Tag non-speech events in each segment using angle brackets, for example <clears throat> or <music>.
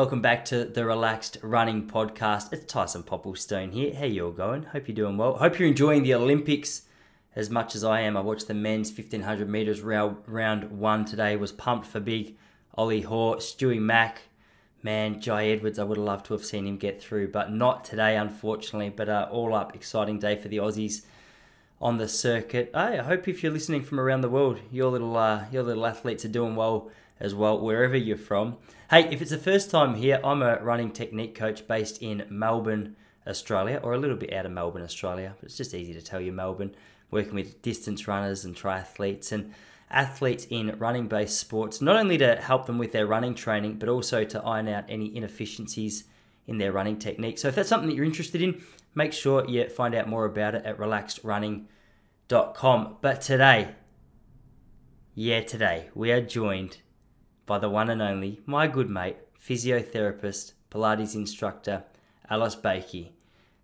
Welcome back to the Relaxed Running Podcast. It's Tyson Popplestone here. How you all going? Hope you're doing well. Hope you're enjoying the Olympics as much as I am. I watched the men's 1500 meters round, one today. Was pumped for big Ollie Hoare, Stewie Mack. Man, Jye Edwards, I would have loved to have seen him get through, but not today, unfortunately. But uh, all up, exciting day for the Aussies on the circuit. I hope if you're listening from around the world, your little uh, your little athletes are doing well as well, wherever you're from. Hey, if it's the first time here, I'm a running technique coach based in Melbourne, Australia, or a little bit out of Melbourne, Australia. But it's just easy to tell you Melbourne, working with distance runners and triathletes and athletes in running based sports, not only to help them with their running training, but also to iron out any inefficiencies in their running technique. So if that's something that you're interested in, make sure you find out more about it at relaxedrunning.com. But today, yeah, today, we are joined by the one and only, my good mate, physiotherapist, Pilates instructor, Alice Bakey.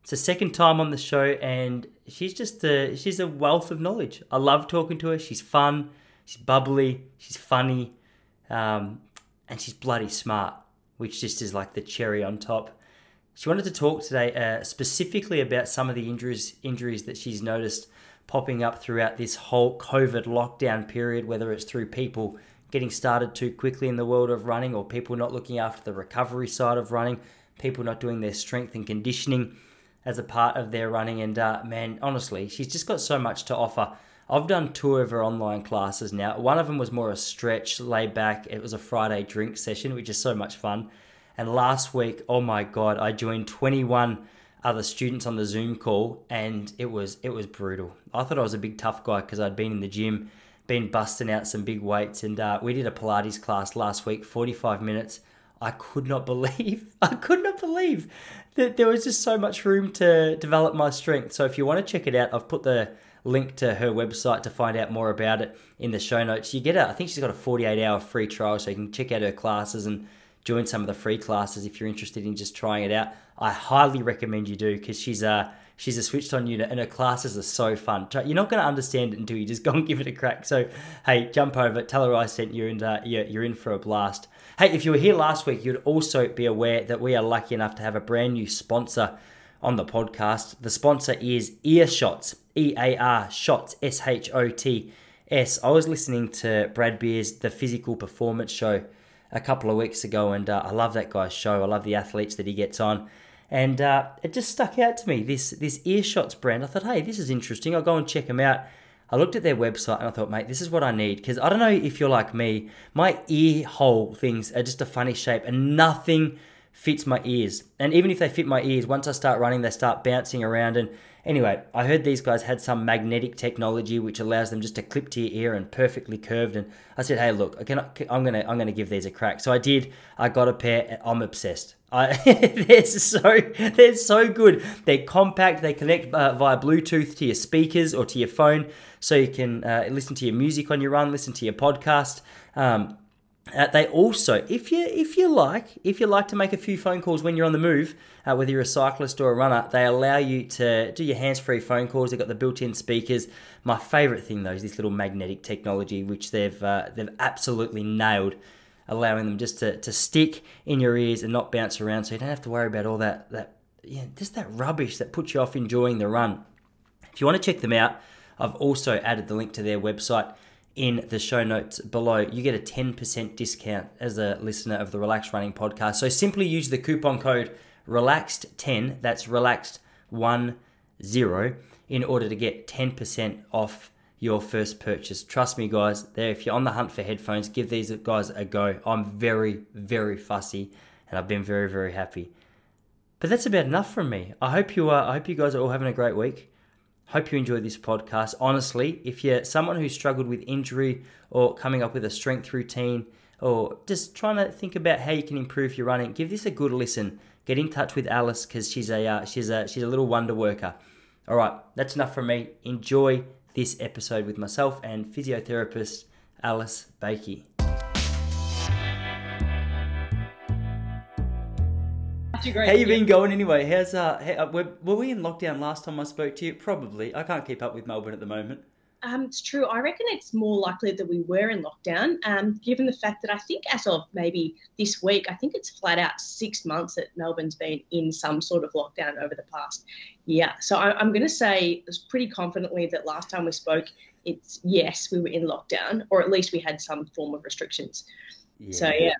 It's the second time on the show, and she's just a she's a wealth of knowledge. I love talking to her. She's fun, she's bubbly, she's funny, um, and she's bloody smart, which just is like the cherry on top. She wanted to talk today uh, specifically about some of the injuries injuries that she's noticed popping up throughout this whole COVID lockdown period, whether it's through people getting started too quickly in the world of running, or people not looking after the recovery side of running, people not doing their strength and conditioning as a part of their running. And uh, man, honestly, she's just got so much to offer. I've done two of her online classes now. One of them was more a stretch, laid back. It was a Friday drink session, which is so much fun. And last week, oh my god, I joined 21 other students on the Zoom call, and it was it was brutal. I thought I was a big tough guy because I'd been in the gym been busting out some big weights. And uh, we did a Pilates class last week, 45 minutes. I could not <laughs> believe, I could not believe that there was just so much room to develop my strength. So if you want to check it out, I've put the link to her website to find out more about it in the show notes. You get it. I think she's got a 48 hour free trial, so you can check out her classes and join some of the free classes if you're interested in just trying it out. I highly recommend you do because she's a She's a switched on unit and her classes are so fun. You're not going to understand it until you just <laughs> go and give it a crack. So, hey, jump over, tell her I sent you, and uh, you're in for a blast. Hey, if you were here last week, you'd also be aware that we are lucky enough to have a brand new sponsor on the podcast. The sponsor is Earshots, E A R Shots, S H O T S. I was listening to Brad Beer's The Physical Performance Show a couple of weeks ago, and uh, I love that guy's show. I love the athletes that he gets on and uh, it just stuck out to me. This this Earshots brand. I thought, hey, this is interesting. I'll go and check them out. I looked at their website and I thought, mate, this is what I need because I don't know if you're like me. My ear hole things are just a funny shape and nothing fits my ears. And even if they fit my ears, once I start running, they start bouncing around. And anyway, I heard these guys had some magnetic technology which allows them just to clip to your ear and perfectly curved. And I said, hey, look, I I'm gonna I'm gonna give these a crack. So I did. I got a pair. I'm obsessed. I, <laughs> they're so they're so good. They're compact. They connect uh, via Bluetooth to your speakers or to your phone, so you can uh, listen to your music on your run, listen to your podcast. Um, uh, they also, if you if you like, if you like to make a few phone calls when you're on the move, uh, whether you're a cyclist or a runner, they allow you to do your hands-free phone calls. They've got the built-in speakers. My favourite thing though is this little magnetic technology, which they've uh, they've absolutely nailed allowing them just to, to stick in your ears and not bounce around so you don't have to worry about all that, that just that rubbish that puts you off enjoying the run. If you want to check them out, I've also added the link to their website in the show notes below. You get a 10% discount as a listener of the Relaxed Running podcast. So simply use the coupon code RELAXED10, that's RELAXED10, in order to get 10% off your first purchase. Trust me, guys. There, if you're on the hunt for headphones, give these guys a go. I'm very, very fussy, and I've been very, very happy. But that's about enough from me. I hope you are. I hope you guys are all having a great week. Hope you enjoy this podcast. Honestly, if you're someone who struggled with injury or coming up with a strength routine or just trying to think about how you can improve your running, give this a good listen. Get in touch with Alice because she's a uh, she's a she's a little wonder worker. All right, that's enough from me. Enjoy this episode with myself and physiotherapist Alice Bakey. How you been going anyway? How's uh, how, uh, were, were we in lockdown last time I spoke to you? Probably. I can't keep up with Melbourne at the moment. Um, it's true. I reckon it's more likely that we were in lockdown, um, given the fact that I think as of maybe this week, I think it's flat out six months that Melbourne's been in some sort of lockdown over the past year. So I, am going to say pretty confidently that last time we spoke, it's yes, we were in lockdown, or at least we had some form of restrictions. Yeah. So yeah.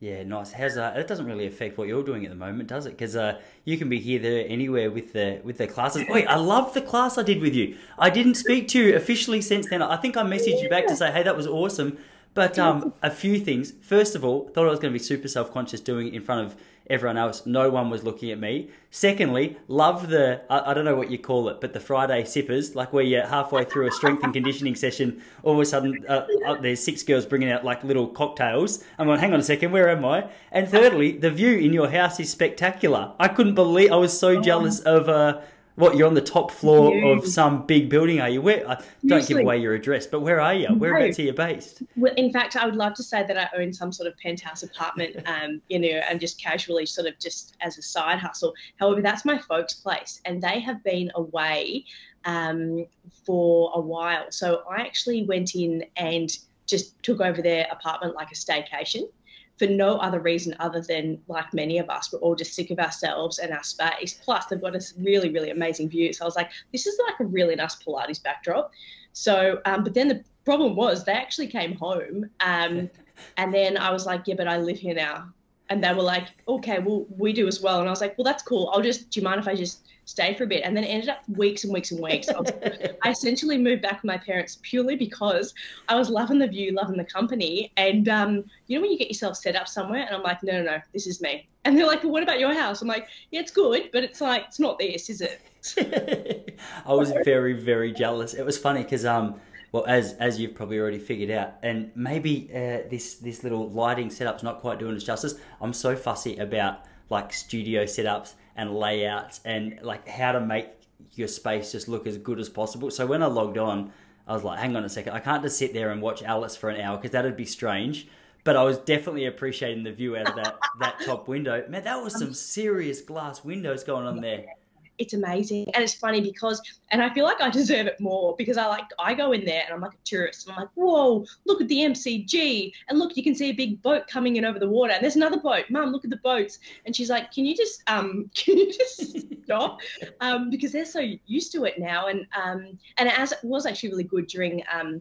Yeah, nice. How's uh, it doesn't really affect what you're doing at the moment, does it? Because uh, you can be here, there, anywhere with the with the classes. Wait, I love the class I did with you. I didn't speak to you officially since then. I think I messaged you back to say, "Hey, that was awesome." But um, a few things. First of all, thought I was going to be super self conscious doing it in front of everyone else. No one was looking at me. Secondly, love the I, I, don't know what you call it, but the Friday sippers, like where you're halfway through a strength and conditioning session, all of a sudden uh, uh, there's six girls bringing out like little cocktails. I'm going, hang on a second, where am I? And thirdly, the view in your house is spectacular. I couldn't believe I was so jealous of. Uh, what you're on the top floor of some big building? Are you? Where? Uh, don't give away your address, but where are you? Whereabouts no. are you based? Well, in fact, I would love to say that I own some sort of penthouse apartment, <laughs> um, you know, and just casually, sort of, just as a side hustle. However, that's my folks' place, and they have been away um, for a while. So I actually went in and just took over their apartment like a staycation for no other reason other than, like many of us, we're all just sick of ourselves and our space. Plus, they've got a really, really amazing view. So I was like, this is like a really nice Pilates backdrop. So, um, but then the problem was they actually came home. Um, <laughs> and then I was like, yeah, but I live here now. And they were like, okay, well, we do as well. And I was like, well, that's cool. I'll just, do you mind if I just stay for a bit. And then it ended up weeks and weeks and weeks. I, was, <laughs> I, essentially moved back with my parents purely because I was loving the view, loving the company. And um, you know when you get yourself set up somewhere, and I'm like, no, no, no, this is me. And they're like, well, what about your house? I'm like, yeah, it's good, but it's like it's not this, is it? <laughs> I was very, very jealous. It was funny because um, well, as as you've probably already figured out, and maybe uh, this this little lighting setup's not quite doing it justice. I'm so fussy about like studio setups and layouts and like how to make your space just look as good as possible. So when I logged on, I was like, hang on a second, I can't just sit there and watch Alice for an hour because that'd be strange. But I was definitely appreciating the view out of that, that top window. Man, that was some um, serious glass windows going on there it's amazing. And it's funny because and i feel like i deserve it more because i like i go in there and i'm like a tourist. And i'm like whoa look at the mcg and look you can see a big boat coming in over the water. And there's another boat. Mum look at the boats. And she's like can you just um <laughs> can you just stop? Um because they're so used to it now. And um and as it was actually really good during um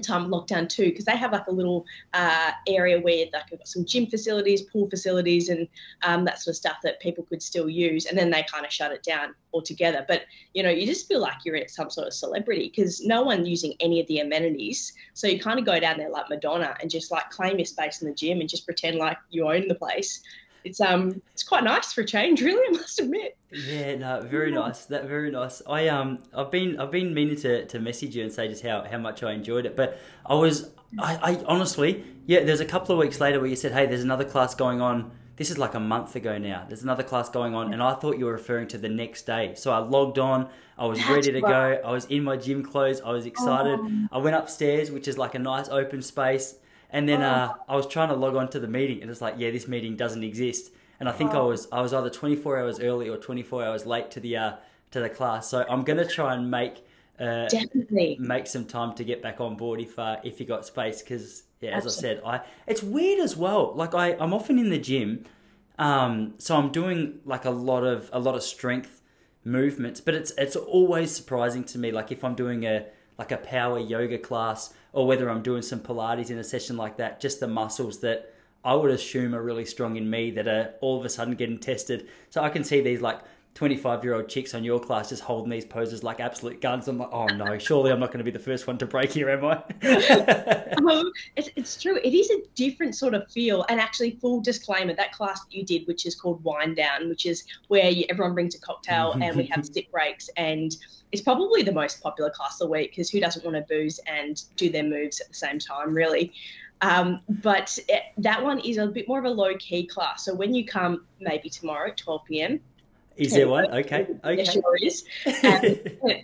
time of lockdown too, because they have like a little uh, area where like they've got some gym facilities, pool facilities, and um, that sort of stuff that people could still use. And then they kind of shut it down altogether. But you know, you just feel like you're at some sort of celebrity because no one using any of the amenities. So you kind of go down there like Madonna and just like claim your space in the gym and just pretend like you own the place it's um it's quite nice for a change, <laughs> really. I must admit. Yeah, no, very nice. That very nice. I um I've been I've been meaning to, to message you and say just how, how much I enjoyed it, but I was I, I honestly yeah. There's a couple of weeks later where you said, hey, there's another class going on. This is like a month ago now. There's another class going on, and I thought you were referring to the next day. So I logged on. I was That's ready to right. go. I was in my gym clothes. I was excited. Oh. I went upstairs, which is like a nice open space and then oh. uh, I was trying to log on to the meeting, and it's like, yeah, this meeting doesn't exist. And I think. I was I was either 24 hours early or 24 hours late to the uh, to the class. So I'm gonna try and make uh, definitely make some time to get back on board if uh, if you got space. Because yeah, as Absolutely. I said, I it's weird as well. Like I I'm often in the gym, um, so I'm doing like a lot of a lot of strength movements, but it's it's always surprising to me. Like if I'm doing a like a power yoga class or whether I'm doing some Pilates in a session like that, just the muscles that I would assume are really strong in me that are all of a sudden getting tested. So I can see these like 25 year old chicks on your class just holding these poses like absolute guns. I'm like, oh no, surely I'm not going to be the first one to break here, am I? <laughs> um, it's, it's true. It is a different sort of feel. And actually, full disclaimer that class that you did, which is called Wind Down, which is where you, everyone brings a cocktail <laughs> and we have sit breaks. And it's probably the most popular class of the week because who doesn't want to booze and do their moves at the same time, really? Um, but it, that one is a bit more of a low key class. So when you come maybe tomorrow at 12 p.m., is there one? Okay. Okay. There sure is. Um,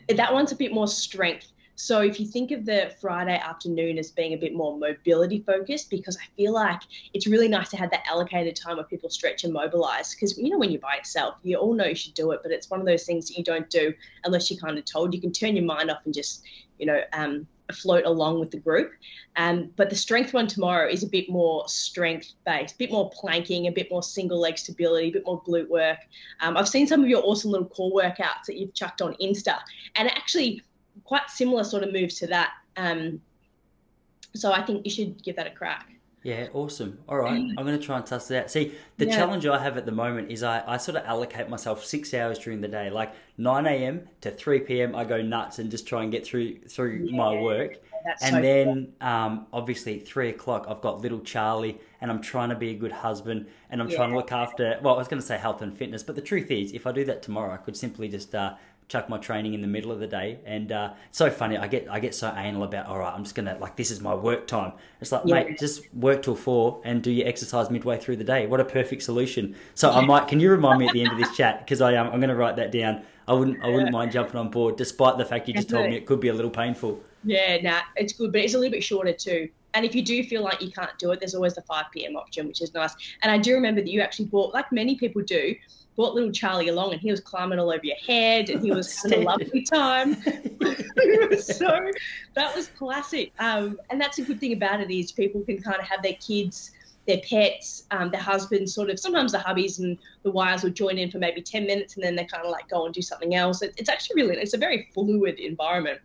<laughs> that one's a bit more strength. So if you think of the Friday afternoon as being a bit more mobility focused, because I feel like it's really nice to have that allocated time where people stretch and mobilize. Because you know when you're by yourself, you all know you should do it, but it's one of those things that you don't do unless you're kind of told. You can turn your mind off and just you know, um, float along with the group. Um, but the strength one tomorrow is a bit more strength based, a bit more planking, a bit more single leg stability, a bit more glute work. Um, I've seen some of your awesome little core workouts that you've chucked on Insta, and actually quite similar sort of moves to that. Um, so I think you should give that a crack. Yeah, awesome. All right, I'm going to try and test it out. See, the yeah. challenge I have at the moment is I, I sort of allocate myself six hours during the day, like 9 a.m. to 3 p.m. I go nuts and just try and get through through yeah, my work. And so then, um, obviously, three o'clock, I've got little Charlie, and I'm trying to be a good husband, and I'm yeah. trying to look after. Well, I was going to say health and fitness, but the truth is, if I do that tomorrow, I could simply just uh, chuck my training in the middle of the day. And uh, it's so funny. I get I get so anal about. All right, I'm just gonna like this is my work time. It's like, yeah. mate, just work till four and do your exercise midway through the day. What a perfect solution. So I might. Can you remind me at the end of this chat because I am. Um, I'm going to write that down. I wouldn't. I wouldn't mind jumping on board, despite the fact you just told me it could be a little painful. Yeah, nah, it's good, but it's a little bit shorter too. And if you do feel like you can't do it, there's always the 5 p.m. option, which is nice. And I do remember that you actually bought, like many people do, brought little Charlie along and he was climbing all over your head and he was having a lovely time. <laughs> <laughs> so that was classic. Um, and that's a good thing about it is people can kind of have their kids, their pets, um, their husbands, sort of sometimes the hubbies and the wives will join in for maybe 10 minutes and then they kind of like go and do something else. It, it's actually really, it's a very fluid environment.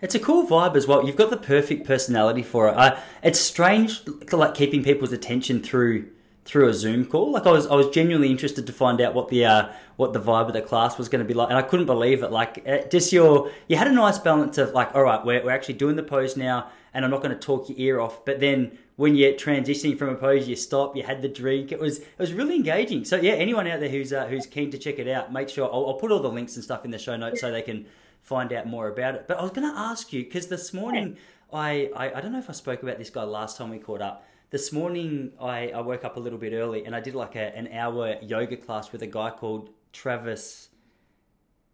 It's a cool vibe as well. You've got the perfect personality for it. Uh, it's strange, like keeping people's attention through through a Zoom call. Like I was, I was genuinely interested to find out what the uh, what the vibe of the class was going to be like, and I couldn't believe it. Like uh, just your, you had a nice balance of like, all right, we're we're actually doing the pose now, and I'm not going to talk your ear off. But then when you're transitioning from a pose, you stop, you had the drink. It was it was really engaging. So yeah, anyone out there who's uh, who's keen to check it out, make sure I'll, I'll put all the links and stuff in the show notes so they can find out more about it. But I was going to ask you because this morning I, I I don't know if I spoke about this guy last time we caught up this morning I, I woke up a little bit early and I did like a, an hour yoga class with a guy called Travis,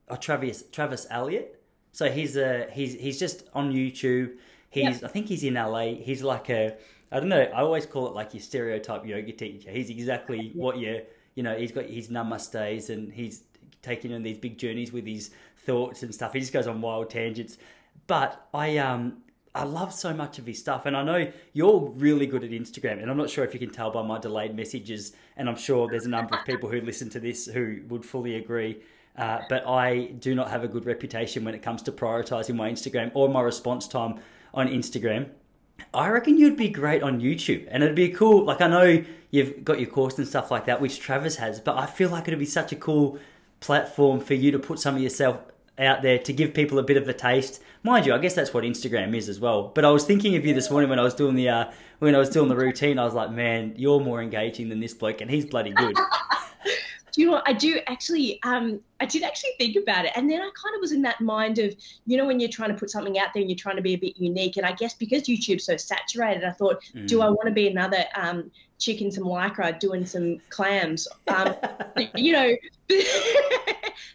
oh, Travis Travis Eliot. So he's a he's he's just on YouTube. He's I think he's in LA. He's like a I don't know. I always call it like your stereotype yoga teacher. He's exactly <laughs> what you you know. He's got his namaste and he's taking on these big journeys with his thoughts and stuff. He just goes on wild tangents. But I um I love so much of his stuff, and I know you're really good at Instagram, and I'm not sure if you can tell by my delayed messages, and I'm sure there's a number of people who listen to this who would fully agree. Uh, but I do not have a good reputation when it comes to prioritizing my Instagram or my response time on Instagram. I reckon you'd be great on YouTube, and it'd be cool. Like I know you've got your course and stuff like that, which Travis has, but I feel like it'd be such a cool platform for you to put some of yourself out there to give people a bit of a taste. Mind you, I guess that's what Instagram is as well. But I was thinking of you this morning when I was doing the uh, when I was doing the routine. I was like, man, you're more engaging than this bloke, and he's bloody good. <laughs> do you know I do actually um I did actually think about it and then I kind of was in that mind of you know when you're trying to put something out there and you're trying to be a bit unique and I guess because YouTube's so saturated I thought mm. do I want to be another um chick in some lycra doing some clams um <laughs> you know <laughs>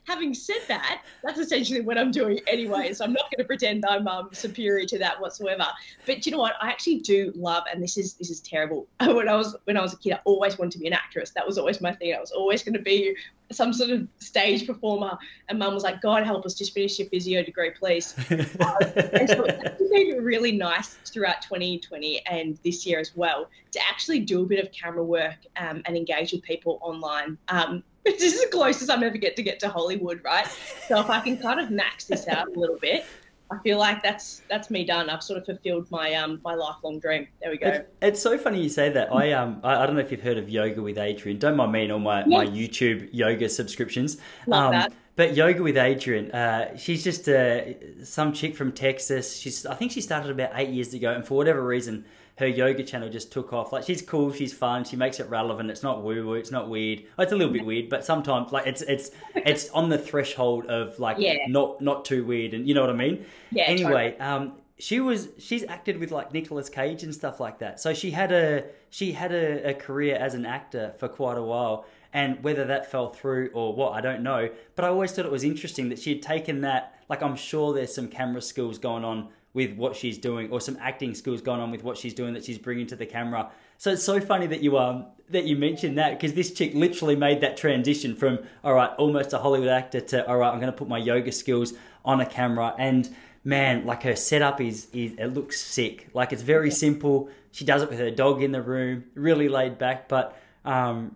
having said that, that's essentially what I'm doing anyway. So I'm not going to pretend I'm um, superior to that whatsoever. But you know what? I actually do love, and this is this is terrible. <laughs> When I was when I was a kid, I always wanted to be an actress. That was always my thing. I was always going to be some sort of stage performer. And mum was like, God help us, just finish your physio degree, please. <laughs> and so it's been really nice throughout 2020 and this year as well to actually do a bit of camera work um, and engage with people online. Um, <laughs> this is the closest I'm ever get to get to Hollywood, right? So if I can kind of max this out a little bit, I feel like that's that's me done. I've sort of fulfilled my um my lifelong dream. There we go. It's, it's so funny you say that. I um I, I, don't know if you've heard of Yoga with Adriene. Don't mind me and all my, yes. my YouTube yoga subscriptions. Love um, that. But Yoga with Adriene, uh, she's just uh, some chick from Texas. She's I think she started about eight years ago, and for whatever reason, her yoga channel just took off. Like she's cool, she's fun, she makes it relevant. It's not woo woo, it's not weird. Oh, it's a little bit weird, but sometimes like it's it's <laughs> it's on the threshold of like yeah. not not too weird, and you know what I mean. Yeah. Anyway, totally. um, she was she's acted with like Nicolas Cage and stuff like that. So she had a she had a, a career as an actor for quite a while. And whether that fell through or what, I don't know. But I always thought it was interesting that she had taken that. Like, I'm sure there's some camera skills going on with what she's doing, or some acting skills going on with what she's doing that she's bringing to the camera. So it's so funny that you um that you mentioned that because this chick literally made that transition from all right, almost a Hollywood actor to all right, I'm going to put my yoga skills on a camera and man, like her setup is is it looks sick. Like it's very simple. She does it with her dog in the room, really laid back, but um,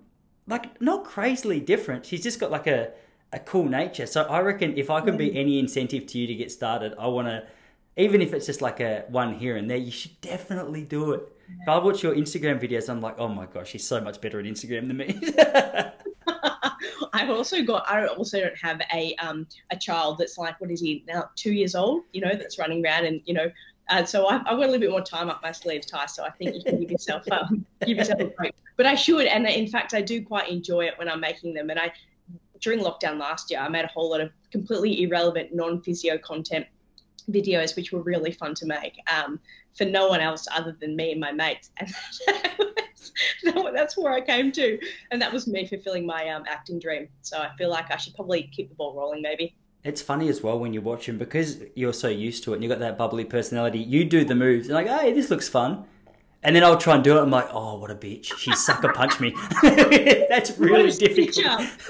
like not crazily different. She's just got like a a cool nature. So I reckon if I can be any incentive to you to get started, I want to, even if it's just like a one here and there, you should definitely do it. If I watch your Instagram videos, I'm like, oh my gosh, she's so much better at Instagram than me. <laughs> <laughs> I've also got. I also don't have a um a child that's like what is he now two years old? You know that's running around and you know. Uh, so I've, I've got a little bit more time up my sleeves, Ty. So I think you can give yourself um, give yourself a break. But I should, and in fact, I do quite enjoy it when I'm making them. And I during lockdown last year, I made a whole lot of completely irrelevant non-physio content videos, which were really fun to make um, for no one else other than me and my mates. <laughs> And that's where I came to. And that was me fulfilling my um, acting dream. So I feel like I should probably keep the ball rolling, maybe. It's funny as well when you're watching because you're so used to it and you've got that bubbly personality. You do the moves, and like, hey, this looks fun. And then I'll try and do it. I'm like, oh, what a bitch. She sucker punched me. <laughs> That's really difficult. <laughs>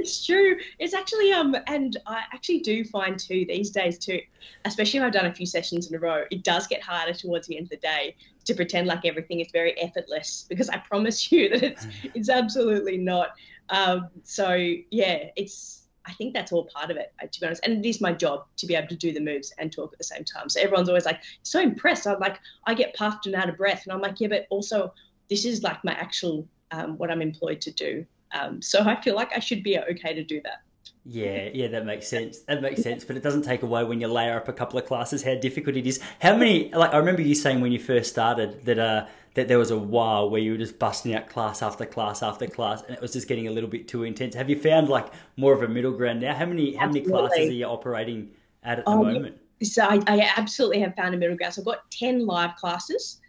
it's true. It's actually, um, and I actually do find too these days too, especially if I've done a few sessions in a row, it does get harder towards the end of the day to pretend like everything is very effortless because I promise <laughs> you that it's, <sighs> it's absolutely not. Um, so yeah, it's, I think that's all part of it, to be honest. And it is my job to be able to do the moves and talk at the same time. So everyone's always like, so impressed. I'm like, I get puffed and out of breath. And I'm like, yeah, but also this is like my actual, um, what I'm employed to do. Um, so I feel like I should be okay to do that. Yeah, <laughs> yeah, that makes sense. That makes sense, but it doesn't take away when you layer up a couple of classes how difficult it is. How many? Like I remember you saying when you first started that uh, that there was a while where you were just busting out class after class after class, and it was just getting a little bit too intense. Have you found like more of a middle ground now? How many how many classes are you operating at at the um, moment? So I, I absolutely have found a middle ground. So I've got ten live classes,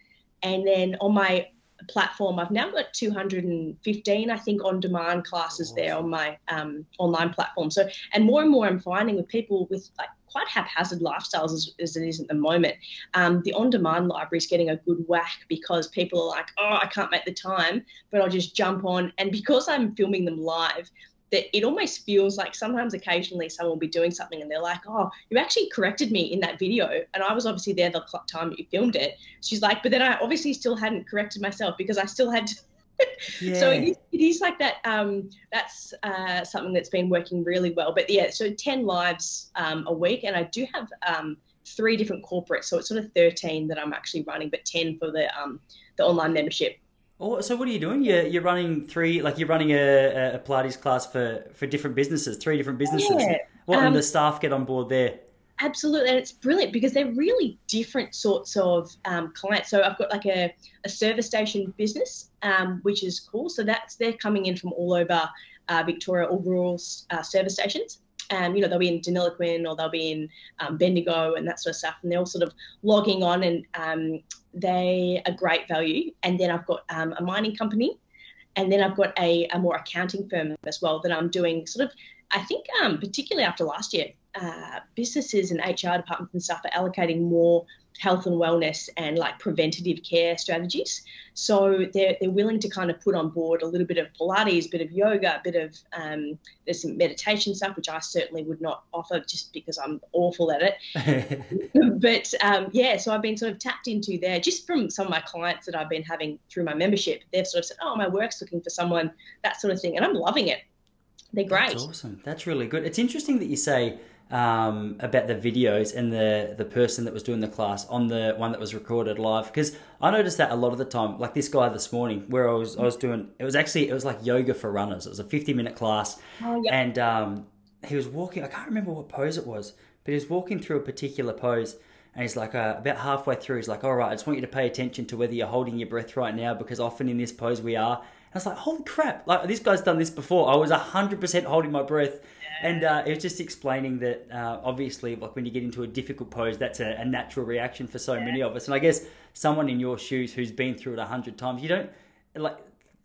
and then on my platform, I've now got 215, I think, on demand classes there on my um, online platform. So, and more and more I'm finding with people with like quite haphazard lifestyles as, as it is at the moment, um, the on demand library is getting a good whack because people are like, oh, I can't make the time, but I'll just jump on. And because I'm filming them live, that it almost feels like sometimes occasionally someone will be doing something and they're like, oh, you actually corrected me in that video. And I was obviously there the time that you filmed it. She's like, but then I obviously still hadn't corrected myself because I still had to. yeah. <laughs> So it is, it is like that. Um, that's uh, something that's been working really well. But yeah, so 10 lives um, a week. And I do have um, three different corporates. So it's sort of 13 that I'm actually running, but 10 for the, um, the online membership. Oh, so what are you doing? You're, you're running three, like you're running a, a Pilates class for, for different businesses, three different businesses. Yeah. What, um, and the staff get on board there? Absolutely, and it's brilliant because they're really different sorts of um, clients. So I've got like a, a service station business, um, which is cool. So that's they're coming in from all over uh, Victoria, all rural uh, service stations. Um, you know, they'll be in Deniliquin or they'll be in um, Bendigo and that sort of stuff. And they're all sort of logging on and um, they are great value. And then I've got um, a mining company. And then I've got a, a, more accounting firm as well that I'm doing sort of, I think, um, particularly after last year, uh, businesses and HR departments and stuff are allocating more health and wellness and like preventative care strategies. So they're, they're willing to kind of put on board a little bit of Pilates, a bit of yoga, a bit of um, there's some meditation stuff, which I certainly would not offer just because I'm awful at it. <laughs> but um, yeah, so I've been sort of tapped into there just from some of my clients that I've been having through my membership. They've sort of said, oh, my work's looking for someone, that sort of thing. And I'm loving it. They're great. That's awesome. That's really good. It's interesting that you say um, about the videos and the the person that was doing the class on the one that was recorded live because I noticed that a lot of the time, like this guy this morning, where I was I was doing it was actually it was like yoga for runners. It was a fifty minute class, oh, yep. and um, he was walking. I can't remember what pose it was, but he was walking through a particular pose. And he's like, uh, about halfway through, he's like, all right, I just want you to pay attention to whether you're holding your breath right now because often in this pose we are. And I was like, holy crap, like this guy's done this before. I was 100% holding my breath and uh, it was just explaining that uh, obviously, like when you get into a difficult pose, that's a, a natural reaction for so yeah. many of us. And I guess someone in your shoes who's been through it a hundred times, you don't like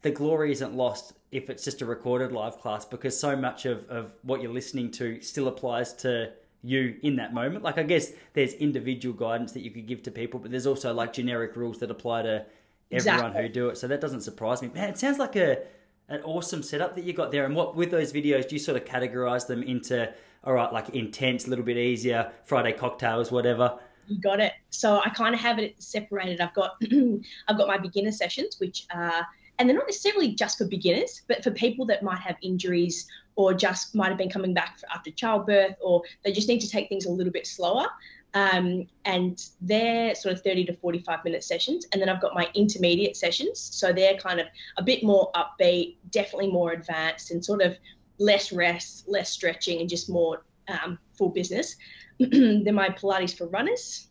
the glory isn't lost if it's just a recorded live class because so much of, of what you're listening to still applies to you in that moment. Like I guess there's individual guidance that you could give to people, but there's also like generic rules that apply to everyone exactly. who do it. So that doesn't surprise me. Man, it sounds like a an awesome setup that you got there. And what with those videos, do you sort of categorize them into all right, like intense, a little bit easier, Friday cocktails, whatever? You got it. So I kind of have it separated. I've got <clears throat> I've got my beginner sessions, which are and they're not necessarily just for beginners, but for people that might have injuries or just might have been coming back after childbirth or they just need to take things a little bit slower. Um, and they're sort of 30 to 45 minute sessions. And then I've got my intermediate sessions. So they're kind of a bit more upbeat, definitely more advanced, and sort of less rest, less stretching, and just more um, full business. <clears throat> then my Pilates for runners,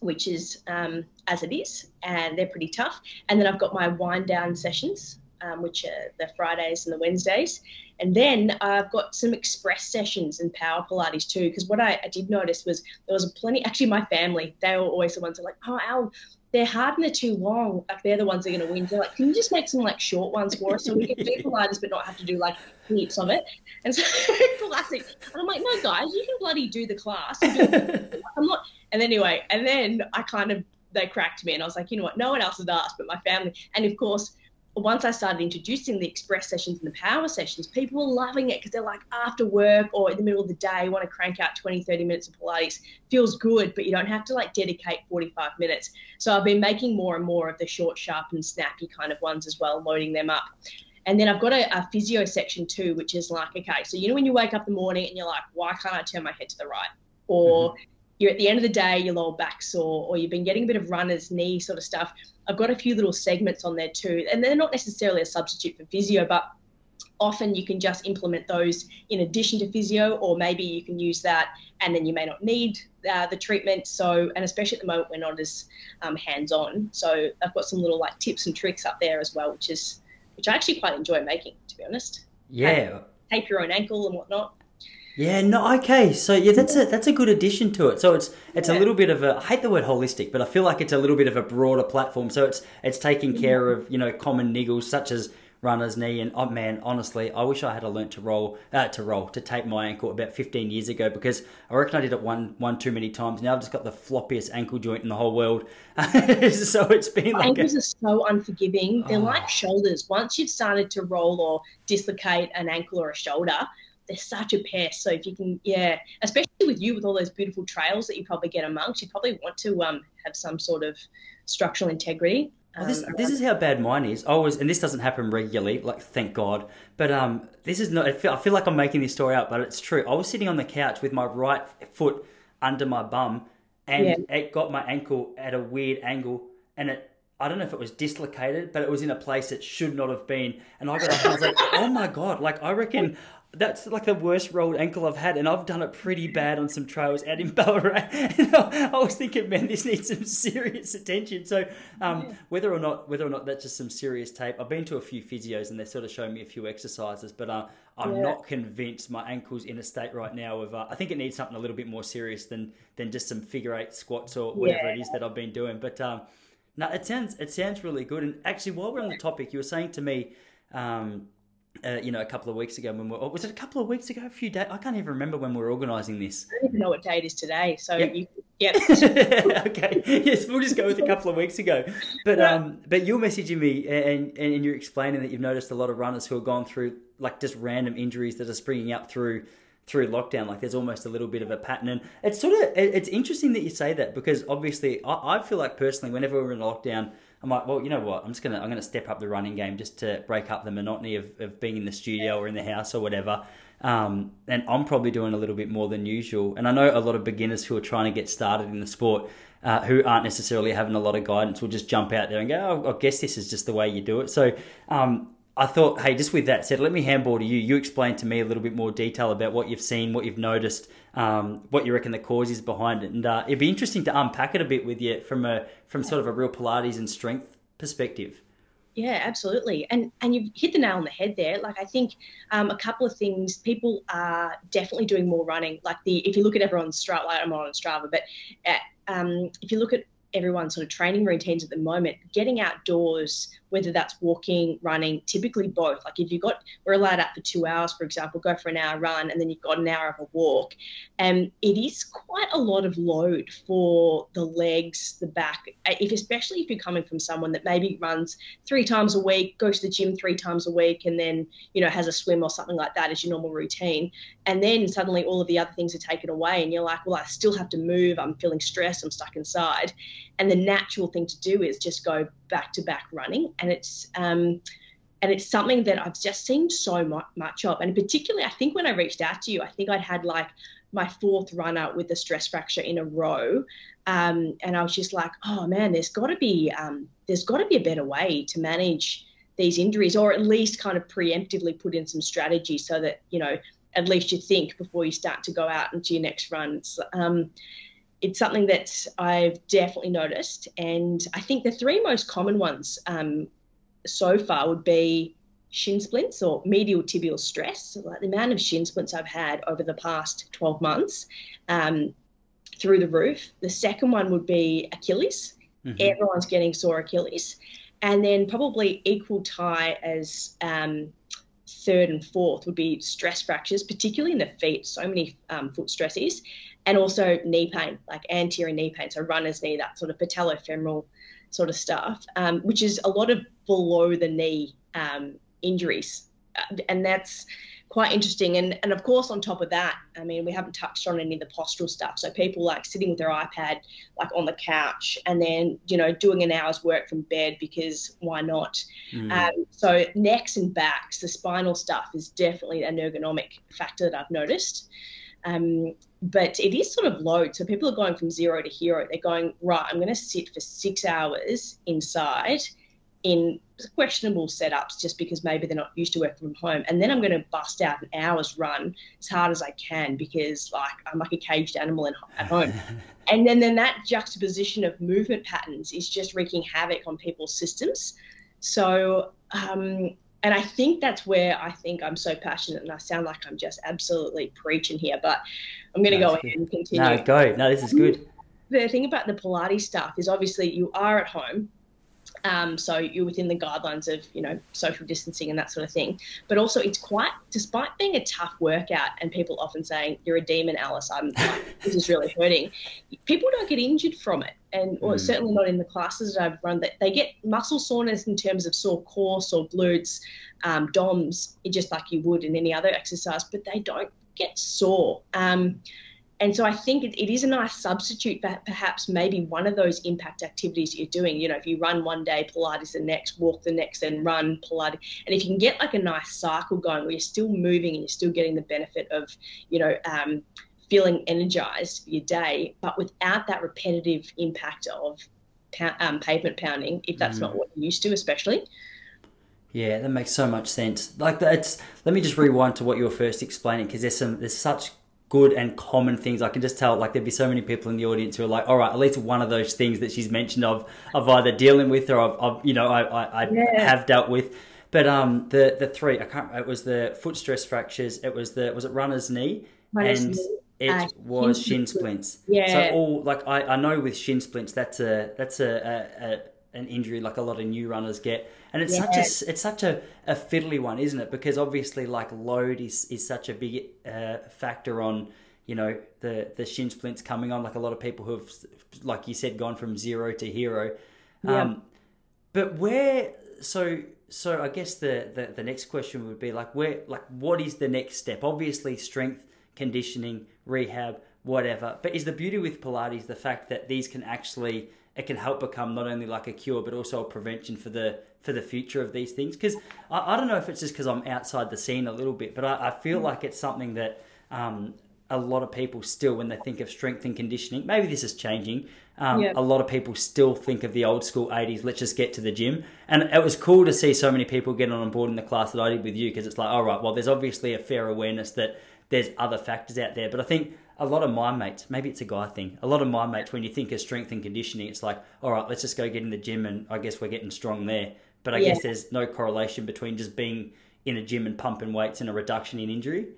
which is um, as it is, and they're pretty tough. And then I've got my wind down sessions, um, which are the Fridays and the Wednesdays. And then I've got some express sessions and power Pilates too. Because what I, I, did notice was there was plenty, actually, my family, they were always the ones that are like, oh, Al, they're hard and they're too long. Like they're the ones that are going to win. They're like, can you just make some like short ones for us so we can do <laughs> Pilates but not have to do like heaps of it? And so <laughs> classic. And I'm like, no, guys, you can bloody do the class. I'm not. And anyway, and then I kind of they cracked me, and I was like, you know what? No one else has asked but my family. And of course, once I started introducing the express sessions and the power sessions, people were loving it because they're like after work or in the middle of the day, want to crank out 20, 30 minutes of Pilates. Feels good, but you don't have to like dedicate 45 minutes. So I've been making more and more of the short, sharp, and snappy kind of ones as well, loading them up. And then I've got a, a physio section too, which is like, okay, so you know when you wake up in the morning and you're like, why can't I turn my head to the right? Or mm-hmm. You're at the end of the day, your lower back sore, or you've been getting a bit of runner's knee sort of stuff I've got a few little segments on there too, and they're not necessarily a substitute for physio, but often you can just implement those in addition to physio, or maybe you can use that and then you may not need uh, the treatment. So, and especially at the moment, we're not as um, hands on. So, I've got some little like tips and tricks up there as well, which is which I actually quite enjoy making, to be honest. Yeah. tape your own ankle and whatnot. Yeah, no, okay. So yeah, that's a that's a good addition to it. So it's it's yeah. a little bit of a I hate the word holistic, but I feel like it's a little bit of a broader platform. So it's it's taking mm-hmm. care of you know common niggles such as runner's knee and oh man, honestly, I wish I had learnt to roll uh, to roll to tape my ankle about 15 years ago because I reckon I did it one one too many times. Now I've just got the floppiest ankle joint in the whole world. <laughs> so it's been like ankles a... are so unforgiving. They're oh. like shoulders. Once you've started to roll or dislocate an ankle or a shoulder they're such a pest. So if you can, yeah, especially with you with all those beautiful trails that you probably get amongst, you probably want to um, have some sort of structural integrity. Well, this, um, this is how bad mine is. I was, and this doesn't happen regularly, like thank God. But um, this is not. I feel, I feel like I'm making this story up, but it's true. I was sitting on the couch with my right foot under my bum, and yeah. it got my ankle at a weird angle, and it I don't know if it was dislocated, but it was in a place it should not have been. And I got up and I was like, <laughs> oh my God, like I reckon that's like the worst rolled ankle I've had, and I've done it pretty bad on some trails out in <laughs> Ballarat. And I, was thinking, man, this needs some <laughs> serious attention. So, um, yeah. whether or not whether or not that's just some serious tape, I've been to a few physios and they're sort of showing me a few exercises, but uh, I'm yeah. not convinced my ankle's in a state right now of. Uh, I think it needs something a little bit more serious than than just some figure eight squats or whatever yeah. it is that I've been doing. But um, no, it sounds it sounds really good. And actually, while we're on the topic, you were saying to me. Um, uh, you know, a couple of weeks ago when we was it a couple of weeks ago, a few days? I can't even remember when we were organising this. I don't even know what date is today. So yep. you, yeah. <laughs> okay. Yes, we'll just go with a couple of weeks ago. But um, but you're messaging me and and you're explaining that you've noticed a lot of runners who have gone through like just random injuries that are springing up through through lockdown. Like there's almost a little bit of a pattern, and it's sort of it's interesting that you say that because obviously I, I feel like personally whenever we're in lockdown I'm like, well, you know what? I'm just gonna I'm gonna step up the running game just to break up the monotony of, of being in the studio or in the house or whatever. Um, and I'm probably doing a little bit more than usual. And I know a lot of beginners who are trying to get started in the sport, uh, who aren't necessarily having a lot of guidance, will just jump out there and go, oh, I guess this is just the way you do it. So um, I thought, hey, just with that said, let me handball to you. You explain to me a little bit more detail about what you've seen, what you've noticed, um, what you reckon the cause is behind it, and uh, it'd be interesting to unpack it a bit with you from a from sort of a real Pilates and strength perspective. Yeah, absolutely, and and you've hit the nail on the head there. Like I think um, a couple of things. People are definitely doing more running. Like the if you look at everyone's Strava, like I'm on Strava, but at, uh, um, if you look at everyone's sort of training routines at the moment, getting outdoors, whether that's walking, running, typically both. Like if you've got, we're allowed out for two hours, for example, go for an hour run, and then you've got an hour of a walk. And it is quite a lot of load for the legs, the back, uh, if especially if you're coming from someone that maybe runs three times a week, goes to the gym three times a week, and then, you know, has a swim or something like that as your normal routine. And then suddenly all of the other things are taken away, and you're like, well, I still have to move. I'm feeling stressed. I'm stuck inside. And the natural thing to do is just go back to back running. And it's, um, and it's something that I've just seen so much of. And particularly, I think when I reached out to you, I think I'd had like my fourth run out with a stress fracture in a row. Um, and I was just like, oh man, there's got to be um, there's got to be a better way to manage these injuries, or at least kind of preemptively put in some strategy so that you know at least you think before you start to go out into your next runs. Um, it's something that I've definitely noticed. And I think the three most common ones um, so far would be shin splints or medial tibial stress. So like the amount of shin splints I've had over the past 12 months um, through the roof. The second one would be Achilles. Mm-hmm. Everyone's getting sore Achilles. And then probably equal tie as um, third and fourth would be stress fractures, particularly in the feet. So many um, foot stresses and also knee pain, like anterior knee pain, so runner's knee, that sort of patellofemoral sort of stuff, um, which is a lot of below the knee um, injuries, uh, and that's quite interesting. And and of course, on top of that, I mean, we haven't touched on any of the postural stuff. So people like sitting with their iPad like on the couch, and then you know doing an hour's work from bed because why not? Mm. Um, so necks and backs, the spinal stuff is definitely an ergonomic factor that I've noticed. Um, but it is sort of load. So people are going from zero to hero. They're going, right, I'm going to sit for six hours inside in questionable setups just because maybe they're not used to working from home. And then I'm going to bust out an hour's run as hard as I can because like I'm like a caged animal in, at home. <laughs> and then, then that juxtaposition of movement patterns is just wreaking havoc on people's systems. So um, and I think that's where I think I'm so passionate, and I sound like I'm just absolutely preaching here, but I'm going to no, go ahead and continue. No, go. No, this is good. <laughs> The thing about the Pilates stuff is obviously you are at home, um, so you're within the guidelines of you know social distancing and that sort of thing. But also, it's quite, despite being a tough workout, and people often saying you're a demon, Alice. I'm <laughs> this is really hurting. People don't get injured from it, and or mm. certainly not in the classes that I've run. That they get muscle soreness in terms of sore core, sore glutes, um, DOMS, just like you would in any other exercise, but they don't get sore. Um, and so I think it, it is a nice substitute for perhaps maybe one of those impact activities you're doing. You know, if you run one day, Pilates the next, walk the next, then run Pilates. And if you can get like a nice cycle going where you're still moving and you're still getting the benefit of, you know, um, feeling energized for your day, but without that repetitive impact of um, pavement pounding, if that's mm. not what you're used to, especially. Yeah, that makes so much sense. Like that's. Let me just rewind to what you were first explaining because there's some there's such good and common things. I can just tell, like, there'd be so many people in the audience who are like, all right, at least one of those things that she's mentioned of, of either dealing with or of, of you know, I, I, I yeah. have dealt with. But um, the the three, I can't. It was the foot stress fractures. It was the was it runner's knee, runner's and knee. It uh, was shin splints. Yeah. So all like I, I know with shin splints, that's a that's a, a, a an injury like a lot of new runners get and it's yeah. such a it's such a, a fiddly one isn't it because obviously like load is is such a big uh, factor on you know the the shin splints coming on like a lot of people who have like you said gone from zero to hero yeah. um but where so so i guess the, the the next question would be like where like what is the next step obviously strength conditioning rehab whatever. But is the beauty with pilates the fact that these can actually it can help become not only like a cure but also a prevention for the for the future of these things? Because I, I, don't know if it's just because i'm outside the scene a little bit but i, I feel like it's something that um, a lot of people still when they think of strength and conditioning maybe this is changing um, yeah. a lot of people still think of the old school 80s let's just get to the gym. And it was cool to see so many people get on board in the class that i did with you because it's like all right well there's obviously a fair awareness that there's other factors out there but i think a lot of my mates, maybe it's a guy thing. A lot of my mates, when you think of strength and conditioning, it's like, all right, let's just go get in the gym, and I guess we're getting strong there. But I yeah. guess there's no correlation between just being in a gym and pumping weights and a reduction in injury.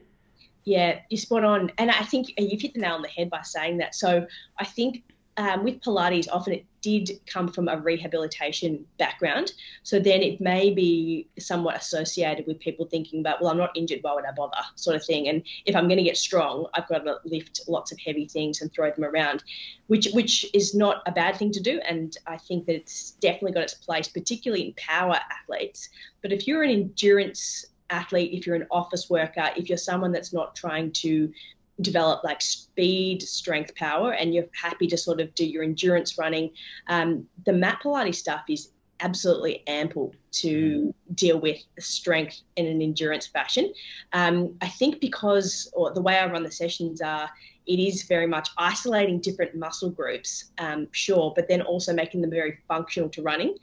Yeah, you're spot on, and I think you've hit the nail on the head by saying that. So I think um, with Pilates, often it did come from a rehabilitation background. So then it may be somewhat associated with people thinking about, well, I'm not injured, why would I bother, sort of thing. And if I'm going to get strong, I've got to lift lots of heavy things and throw them around, which which is not a bad thing to do. And I think that it's definitely got its place, particularly in power athletes. But if you're an endurance athlete, if you're an office worker, if you're someone that's not trying to develop like speed, strength, power, and you're happy to sort of do your endurance running, um, the mat Pilates stuff is absolutely ample to mm. deal with strength in an endurance fashion. Um, I think because, or the way I run the sessions are, it is very much isolating different muscle groups, um, sure, but then also making them very functional to running.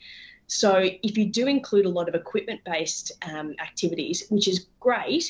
So if you do include a lot of equipment based um, activities, which is great,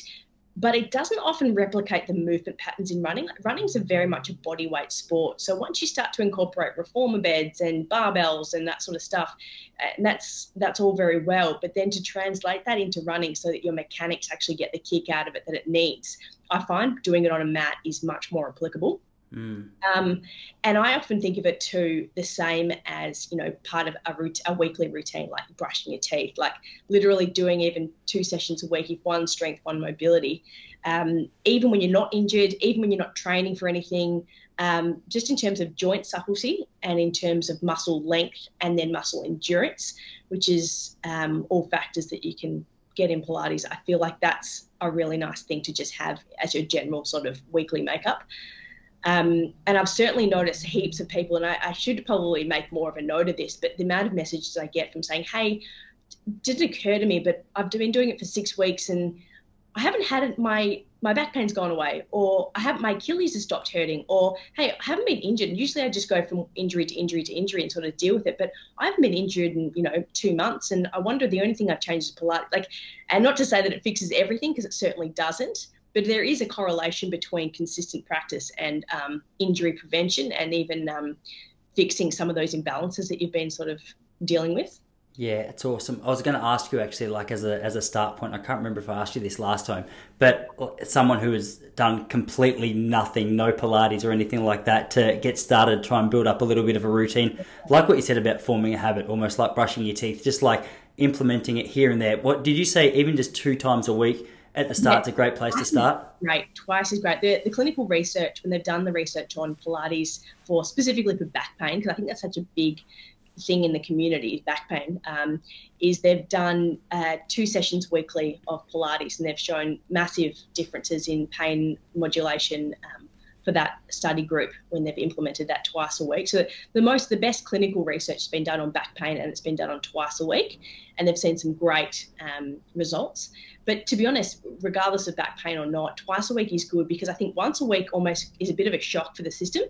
but it doesn't often replicate the movement patterns in running. Running is a very much a body weight sport. So once you start to incorporate reformer beds and barbells and that sort of stuff, uh, and that's that's all very well. But then to translate that into running so that your mechanics actually get the kick out of it that it needs, I find doing it on a mat is much more applicable. Mm. Um, and I often think of it too the same as you know part of a, a weekly routine, like brushing your teeth, like literally doing even two sessions a week, if one strength, one mobility. Um, even when you're not injured, even when you're not training for anything, um, just in terms of joint subtlety and in terms of muscle length and then muscle endurance, which is um, all factors that you can get in Pilates. I feel like that's a really nice thing to just have as your general sort of weekly makeup. Um, and I've certainly noticed heaps of people, and I, I, should probably make more of a note of this, but the amount of messages I get from saying, hey, didn't occur to me, but I've been doing it for six weeks and I haven't had it, my my back pain's gone away, or I have my Achilles has stopped hurting, or hey, I haven't been injured. Usually I just go from injury to injury to injury and sort of deal with it, but I haven't been injured in you know two months, and I wonder the only thing I've changed is Pilates, like, and not to say that it fixes everything because it certainly doesn't, but there is a correlation between consistent practice and um, injury prevention and even um, fixing some of those imbalances that you've been sort of dealing with. Yeah, it's awesome. I was going to ask you actually, like as a as a start point. I can't remember if I asked you this last time, but someone who has done completely nothing, no Pilates or anything like that, to get started, try and build up a little bit of a routine, like what you said about forming a habit, almost like brushing your teeth, just like implementing it here and there. What did you say? Even just two times a week at the start, yeah. it's a great place to start. Great, twice is great. The, the clinical research, when they've done the research on Pilates for specifically for back pain, because I think that's such a big thing in the community, back pain, um, is they've done uh, two sessions weekly of Pilates and they've shown massive differences in pain modulation um, for that study group when they've implemented that twice a week. So the most, the best clinical research has been done on back pain and it's been done on twice a week, and they've seen some great um, results. But to be honest, regardless of back pain or not, twice a week is good because I think once a week almost is a bit of a shock for the system.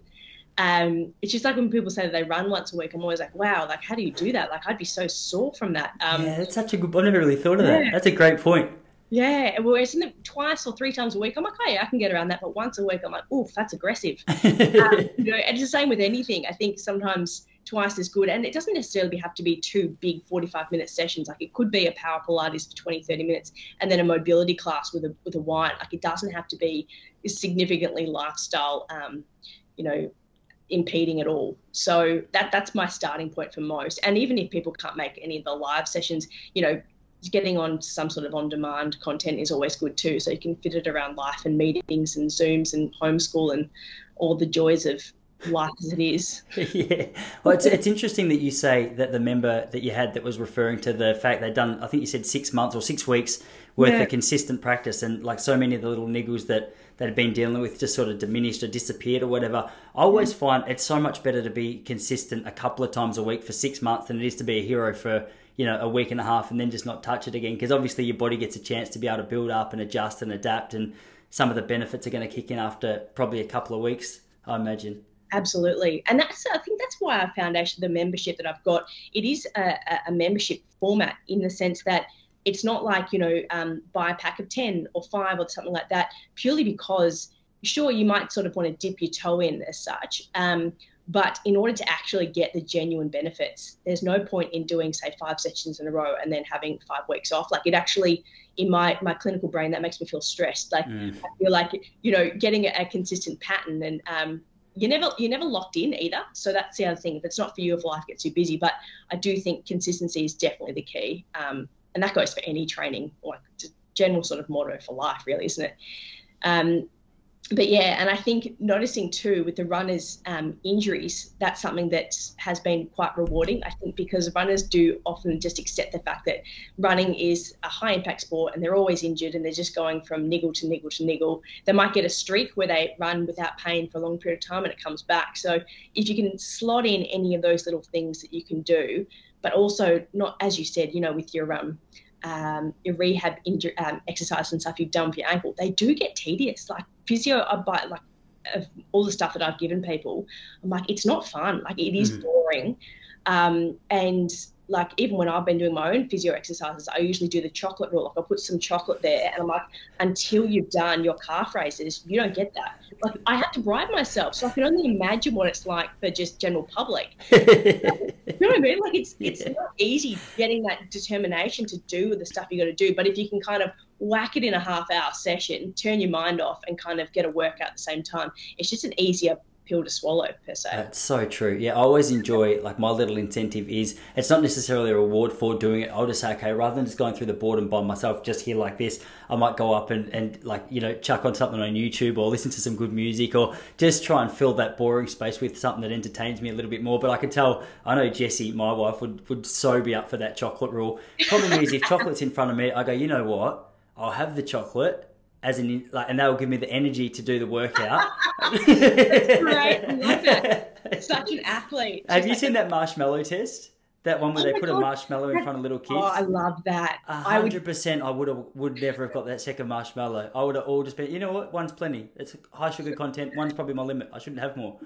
Um, it's just like when people say that they run once a week, I'm always like, wow, like how do you do that? Like I'd be so sore from that. Um, yeah, that's such a good. I never really thought of yeah. that. That's a great point. Yeah, well, isn't it twice or three times a week? I'm like, oh yeah, I can get around that. But once a week, I'm like, oof, that's aggressive. <laughs> um, you know, and it's the same with anything. I think sometimes twice as good. And it doesn't necessarily have to be two big 45 minute sessions. Like it could be a power Pilates for 20, 30 minutes and then a mobility class with a, with a wine. Like it doesn't have to be significantly lifestyle, um, you know, impeding at all. So that that's my starting point for most. And even if people can't make any of the live sessions, you know, getting on some sort of on-demand content is always good too. So you can fit it around life and meetings and Zooms and homeschool and all the joys of life as it is. <laughs> yeah. Well, it's, it's interesting that you say that the member that you had that was referring to the fact they'd done, I think you said six months or six weeks worth yeah. of consistent practice, and like so many of the little niggles that that had been dealing with just sort of diminished or disappeared or whatever. I always mm. find it's so much better to be consistent a couple of times a week for six months than it is to be a hero for you know a week and a half and then just not touch it again because obviously your body gets a chance to be able to build up and adjust and adapt and some of the benefits are going to kick in after probably a couple of weeks i imagine Absolutely, and that's I think that's why our foundation, the membership that I've got, it is a, a membership format in the sense that it's not like you know um, buy a pack of ten or five or something like that. Purely because sure you might sort of want to dip your toe in as such, um, but in order to actually get the genuine benefits, there's no point in doing say five sessions in a row and then having five weeks off. Like it actually, in my my clinical brain, that makes me feel stressed. Like mm. I feel like you know getting a, a consistent pattern and um, you're never you're never locked in either. So that's the other thing. If it's not for you, if life gets too busy, but I do think consistency is definitely the key, um, and that goes for any training, like general sort of motto for life, really, isn't it? Um, but yeah, and I think noticing too with the runners' um, injuries, that's something that has been quite rewarding. I think because runners do often just accept the fact that running is a high impact sport and they're always injured and they're just going from niggle to niggle to niggle. They might get a streak where they run without pain for a long period of time and it comes back. So if you can slot in any of those little things that you can do, but also not, as you said, you know, with your um, um, your rehab injury, um, exercise and stuff you've done for your ankle, they do get tedious. Like physio, I buy like of all the stuff that I've given people, I'm like, it's not fun. Like it is mm. boring. Um, and like even when I've been doing my own physio exercises, I usually do the chocolate rule. Like I put some chocolate there, and I'm like, until you've done your calf raises, you don't get that. Like I have to bribe myself, so I can only imagine what it's like for just general public. <laughs> you know what I mean? Like it's it's yeah. not easy getting that determination to do the stuff you got to do. But if you can kind of whack it in a half hour session, turn your mind off, and kind of get a workout at the same time, it's just an easier pill to swallow per se. That's so true. Yeah, I always enjoy like my little incentive is it's not necessarily a reward for doing it. I'll just say okay, rather than just going through the boredom by myself, just here like this, I might go up and and like you know chuck on something on YouTube or listen to some good music or just try and fill that boring space with something that entertains me a little bit more. But I can tell I know Jessie, my wife, would would so be up for that chocolate rule. Problem is if chocolate's in front of me, I go, you know what? I'll have the chocolate as an like, and that will give me the energy to do the workout. That's great, I love it. <laughs> Such an athlete. Have you like seen a... that marshmallow test? That one where oh they put God. a marshmallow in front of little kids. Oh, I love that. hundred percent. I would have would never have got that second marshmallow. I would have all just been. You know what? One's plenty. It's high sugar content. One's probably my limit. I shouldn't have more.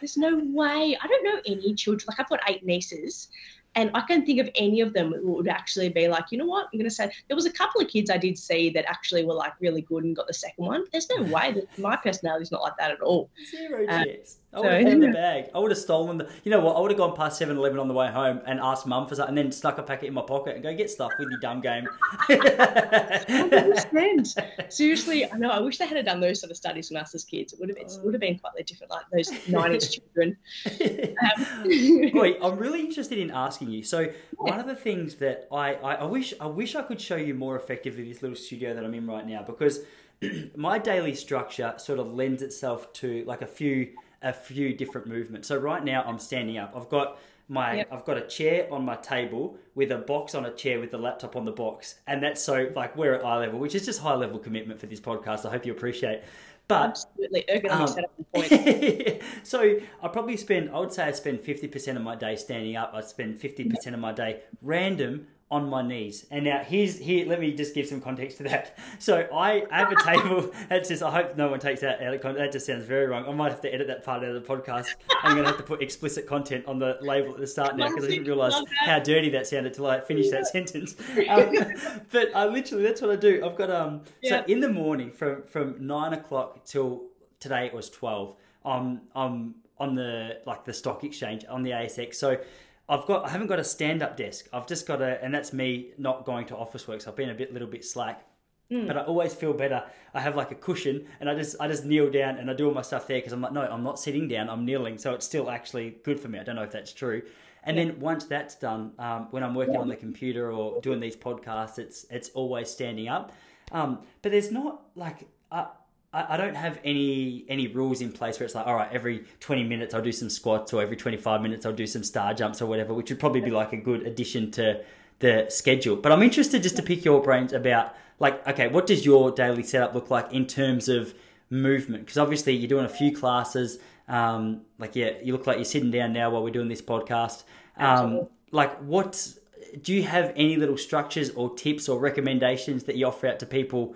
There's no way. I don't know any children. Like I've got eight nieces, and I can't think of any of them who would actually be like, you know what, I'm going to say there was a couple of kids I did see that actually were like really good and got the second one. There's no way that my personality is not like that at all. Zero um, chance. I would have so, the bag. I would have stolen the. You know what? I would have gone past 7 Eleven on the way home and asked mum for something and then stuck a packet in my pocket and go get stuff with your dumb game. <laughs> Seriously, I know. I wish they had done those sort of studies when us as kids. It would have, it would have been quite different, like those 90s children. <laughs> Um, <laughs> Wait, I'm really interested in asking you. So, yeah. one of the things that I, I, I wish I wish I could show you more effectively this little studio that I'm in right now because <clears throat> my daily structure sort of lends itself to like a few a few different movements. So right now I'm standing up. I've got my yep. I've got a chair on my table with a box on a chair with the laptop on the box, and that's so like we're at eye level, which is just high level commitment for this podcast. I hope you appreciate. But absolutely ergonomic um, point. <laughs> so I probably spend I would say I spend fifty percent of my day standing up. I spend fifty percent of my day random on my knees. And now here's here. Let me just give some context to that. <laughs> So I have a table. <laughs> That's just. I hope no one takes that out of context. That just sounds very wrong. I might have to edit that part out of the podcast. I'm going to have to put explicit content on the label at the start now because I didn't realise how dirty that sounded till I finished that sentence. <laughs> Um, but I literally that's what I do. I've got um. Yeah. So in the morning from from nine o'clock till today it was twelve. Um, I'm on the like the stock exchange on the ASX. So I've got I haven't got a stand up desk. I've just got a and that's me not going to Officeworks. I've been a bit little bit slack. Mm. But I always feel better. I have like a cushion, and I just I just kneel down and I do all my stuff there because I'm like, no, I'm not sitting down. I'm kneeling, so it's still actually good for me. I don't know if that's true. And yeah. then once that's done, um, when I'm working yeah. on the computer or doing these podcasts, it's it's always standing up. Um, but there's not like uh, I, I don't have any any rules in place where it's like, all right, every 20 minutes I'll do some squats or every 25 minutes I'll do some star jumps or whatever, which would probably be like a good addition to the schedule. But I'm interested just to pick your brains about like, okay, what does your daily setup look like in terms of movement? Because obviously you're doing a few classes. Um, like, yeah, you look like you're sitting down now while we're doing this podcast. Um, like, what do you have any little structures or tips or recommendations that you offer out to people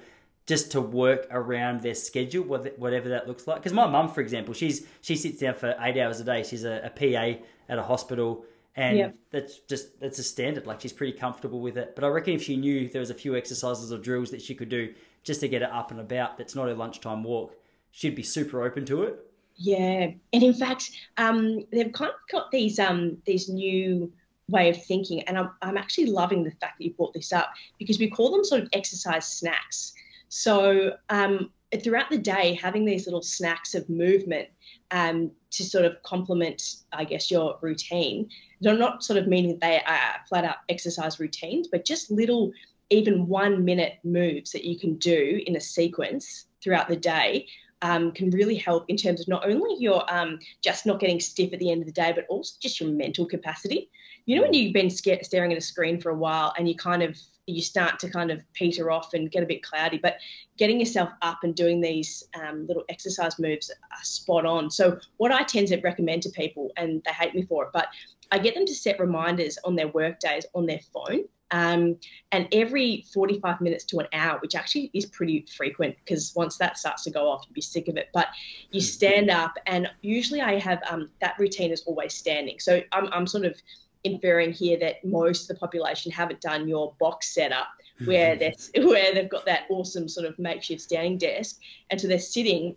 just to work around their schedule, whatever that looks like. Because my mum, for example, she's she sits down for eight hours a day. She's a, a PA at a hospital, and yep. that's just that's a standard. Like she's pretty comfortable with it. But I reckon if she knew there was a few exercises or drills that she could do just to get it up and about, that's not a lunchtime walk, she'd be super open to it. Yeah, and in fact, um, they've kind of got these um, these new way of thinking, and I'm I'm actually loving the fact that you brought this up because we call them sort of exercise snacks. So um, throughout the day, having these little snacks of movement um, to sort of complement, I guess, your routine. They're not sort of meaning they are flat out exercise routines, but just little, even one minute moves that you can do in a sequence throughout the day um, can really help in terms of not only your um, just not getting stiff at the end of the day, but also just your mental capacity. You know, when you've been staring at a screen for a while and you kind of you start to kind of peter off and get a bit cloudy. But getting yourself up and doing these um, little exercise moves are spot on. So, what I tend to recommend to people, and they hate me for it, but I get them to set reminders on their work days on their phone. Um, and every 45 minutes to an hour, which actually is pretty frequent because once that starts to go off, you'd be sick of it. But you hmm. stand up, and usually I have um, that routine is always standing. So I'm, I'm sort of inferring here that most of the population haven't done your box setup where mm-hmm. <laughs> where they've got that awesome sort of makeshift standing desk and so they're sitting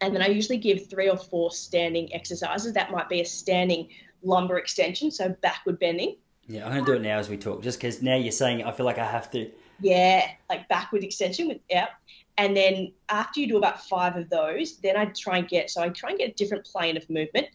and then I usually give three or four standing exercises. That might be a standing lumbar extension, so backward bending. Yeah, I'm going to do it now as we talk, just because now you're saying it, I feel like I have to. Yeah, like backward extension with yeah. And then after you do about five of those, then I try and get so I try and get a different plane of movement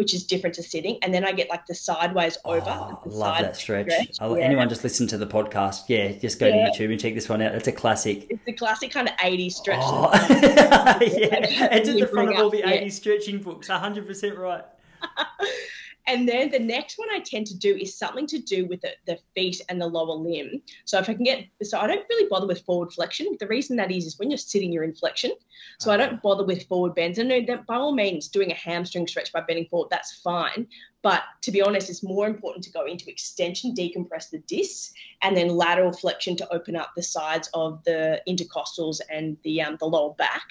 which is different to sitting. And then I get like the sideways over. Oh, love side that stretch. stretch. Yeah. Anyone just listen to the podcast. Yeah, just go yeah. to YouTube and check this one out. It's a classic. It's a classic kind of 80s stretch. Oh. <laughs> <laughs> yeah, it's in the front of all the 80s stretching books. 100% right. <laughs> And then the next one I tend to do is something to do with the, the feet and the lower limb. So if I can get, so I don't really bother with forward flexion. The reason that is, is when you're sitting, you're in flexion. So okay. I don't bother with forward bends. And no, that by all means, doing a hamstring stretch by bending forward, that's fine. But to be honest, it's more important to go into extension, decompress the discs, and then lateral flexion to open up the sides of the intercostals and the um, the lower back.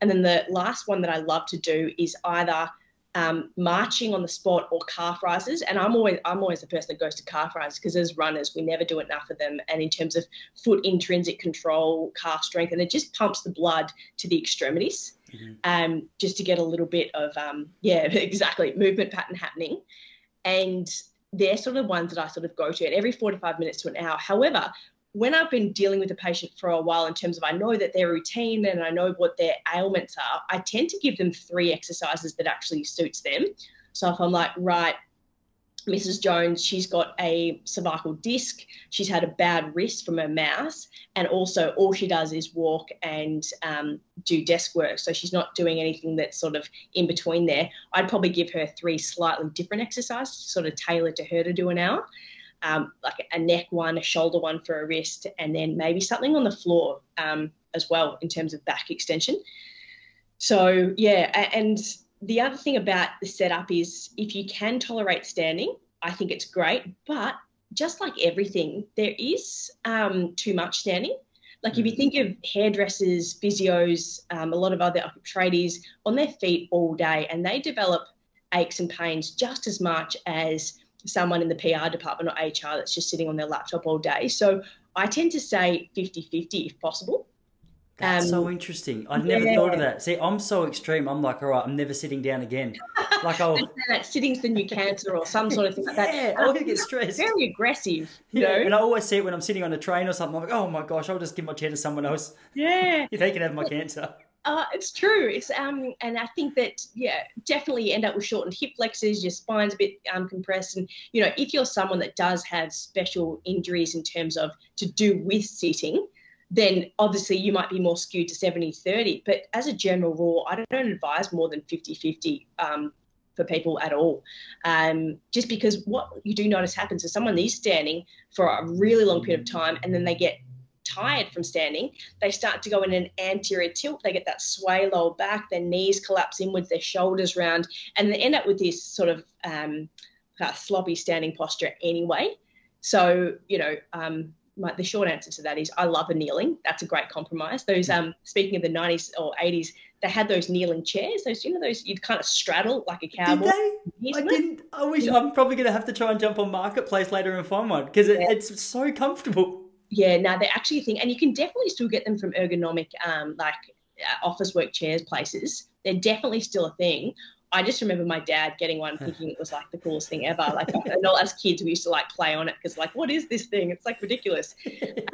And then the last one that I love to do is either um, marching on the spot or calf rises. And I'm always I'm always the person that goes to calf rises because as runners we never do enough of them. And in terms of foot intrinsic control, calf strength, and it just pumps the blood to the extremities, mm-hmm. um, just to get a little bit of um, yeah <laughs> exactly movement pattern happening. And they're sort of ones that I sort of go to at every 45 minutes to an hour. However, when I've been dealing with a patient for a while, in terms of I know that their routine and I know what their ailments are, I tend to give them three exercises that actually suits them. So if I'm like, right, Mrs. Jones, she's got a cervical disc, she's had a bad wrist from her mouse, and also all she does is walk and um, do desk work. So she's not doing anything that's sort of in between there. I'd probably give her three slightly different exercises, sort of tailored to her to do an hour um, like a neck one, a shoulder one for a wrist, and then maybe something on the floor um, as well in terms of back extension. So, yeah, and the other thing about the setup is if you can tolerate standing, I think it's great. But just like everything, there is um, too much standing. Like if you mm. think of hairdressers, physios, um, a lot of other tradies on their feet all day, and they develop aches and pains just as much as someone in the PR department or HR that's just sitting on their laptop all day. So I tend to say 50 50 if possible. That's um, so interesting. I'd never yeah. thought of that. See, I'm so extreme. I'm like, all right, I'm never sitting down again. Like, I'll <laughs> that sitting's the new cancer or some sort of thing like that. Yeah, I'll get stressed. Very aggressive. You yeah, know? and I always see it when I'm sitting on a train or something. I'm like, oh my gosh, I'll just give my chair to someone else. Yeah, <laughs> if they can have my cancer. Uh, it's true. It's um, and I think that yeah, definitely end up with shortened hip flexors. Your spine's a bit um, compressed, and you know if you're someone that does have special injuries in terms of to do with sitting, then obviously you might be more skewed to 70-30. But as a general rule, I don't advise more than 50-50 um, for people at all. Um, just because what you do notice happens is someone is standing for a really long period of time, and then they get tired from standing, they start to go in an anterior tilt. They get that sway lower back, their knees collapse inwards, their shoulders round, and they end up with this sort of um, uh, sloppy standing posture anyway. So, you know, um, my, the short answer to that is I love a kneeling. That's a great compromise. Those, um, speaking of the 90s or 80s, they had those kneeling chairs. Those, you know, those you'd kind of straddle like a cowboy. Did they? I didn't. I wish I'm probably going to have to try and jump on marketplace later and find one because it, yeah. it's so comfortable yeah, now they're actually a thing, and you can definitely still get them from ergonomic, um, like uh, office work chairs places. They're definitely still a thing. I just remember my dad getting one, <laughs> thinking it was like the coolest thing ever. Like, and all as kids, we used to like play on it because, like, what is this thing? It's like ridiculous.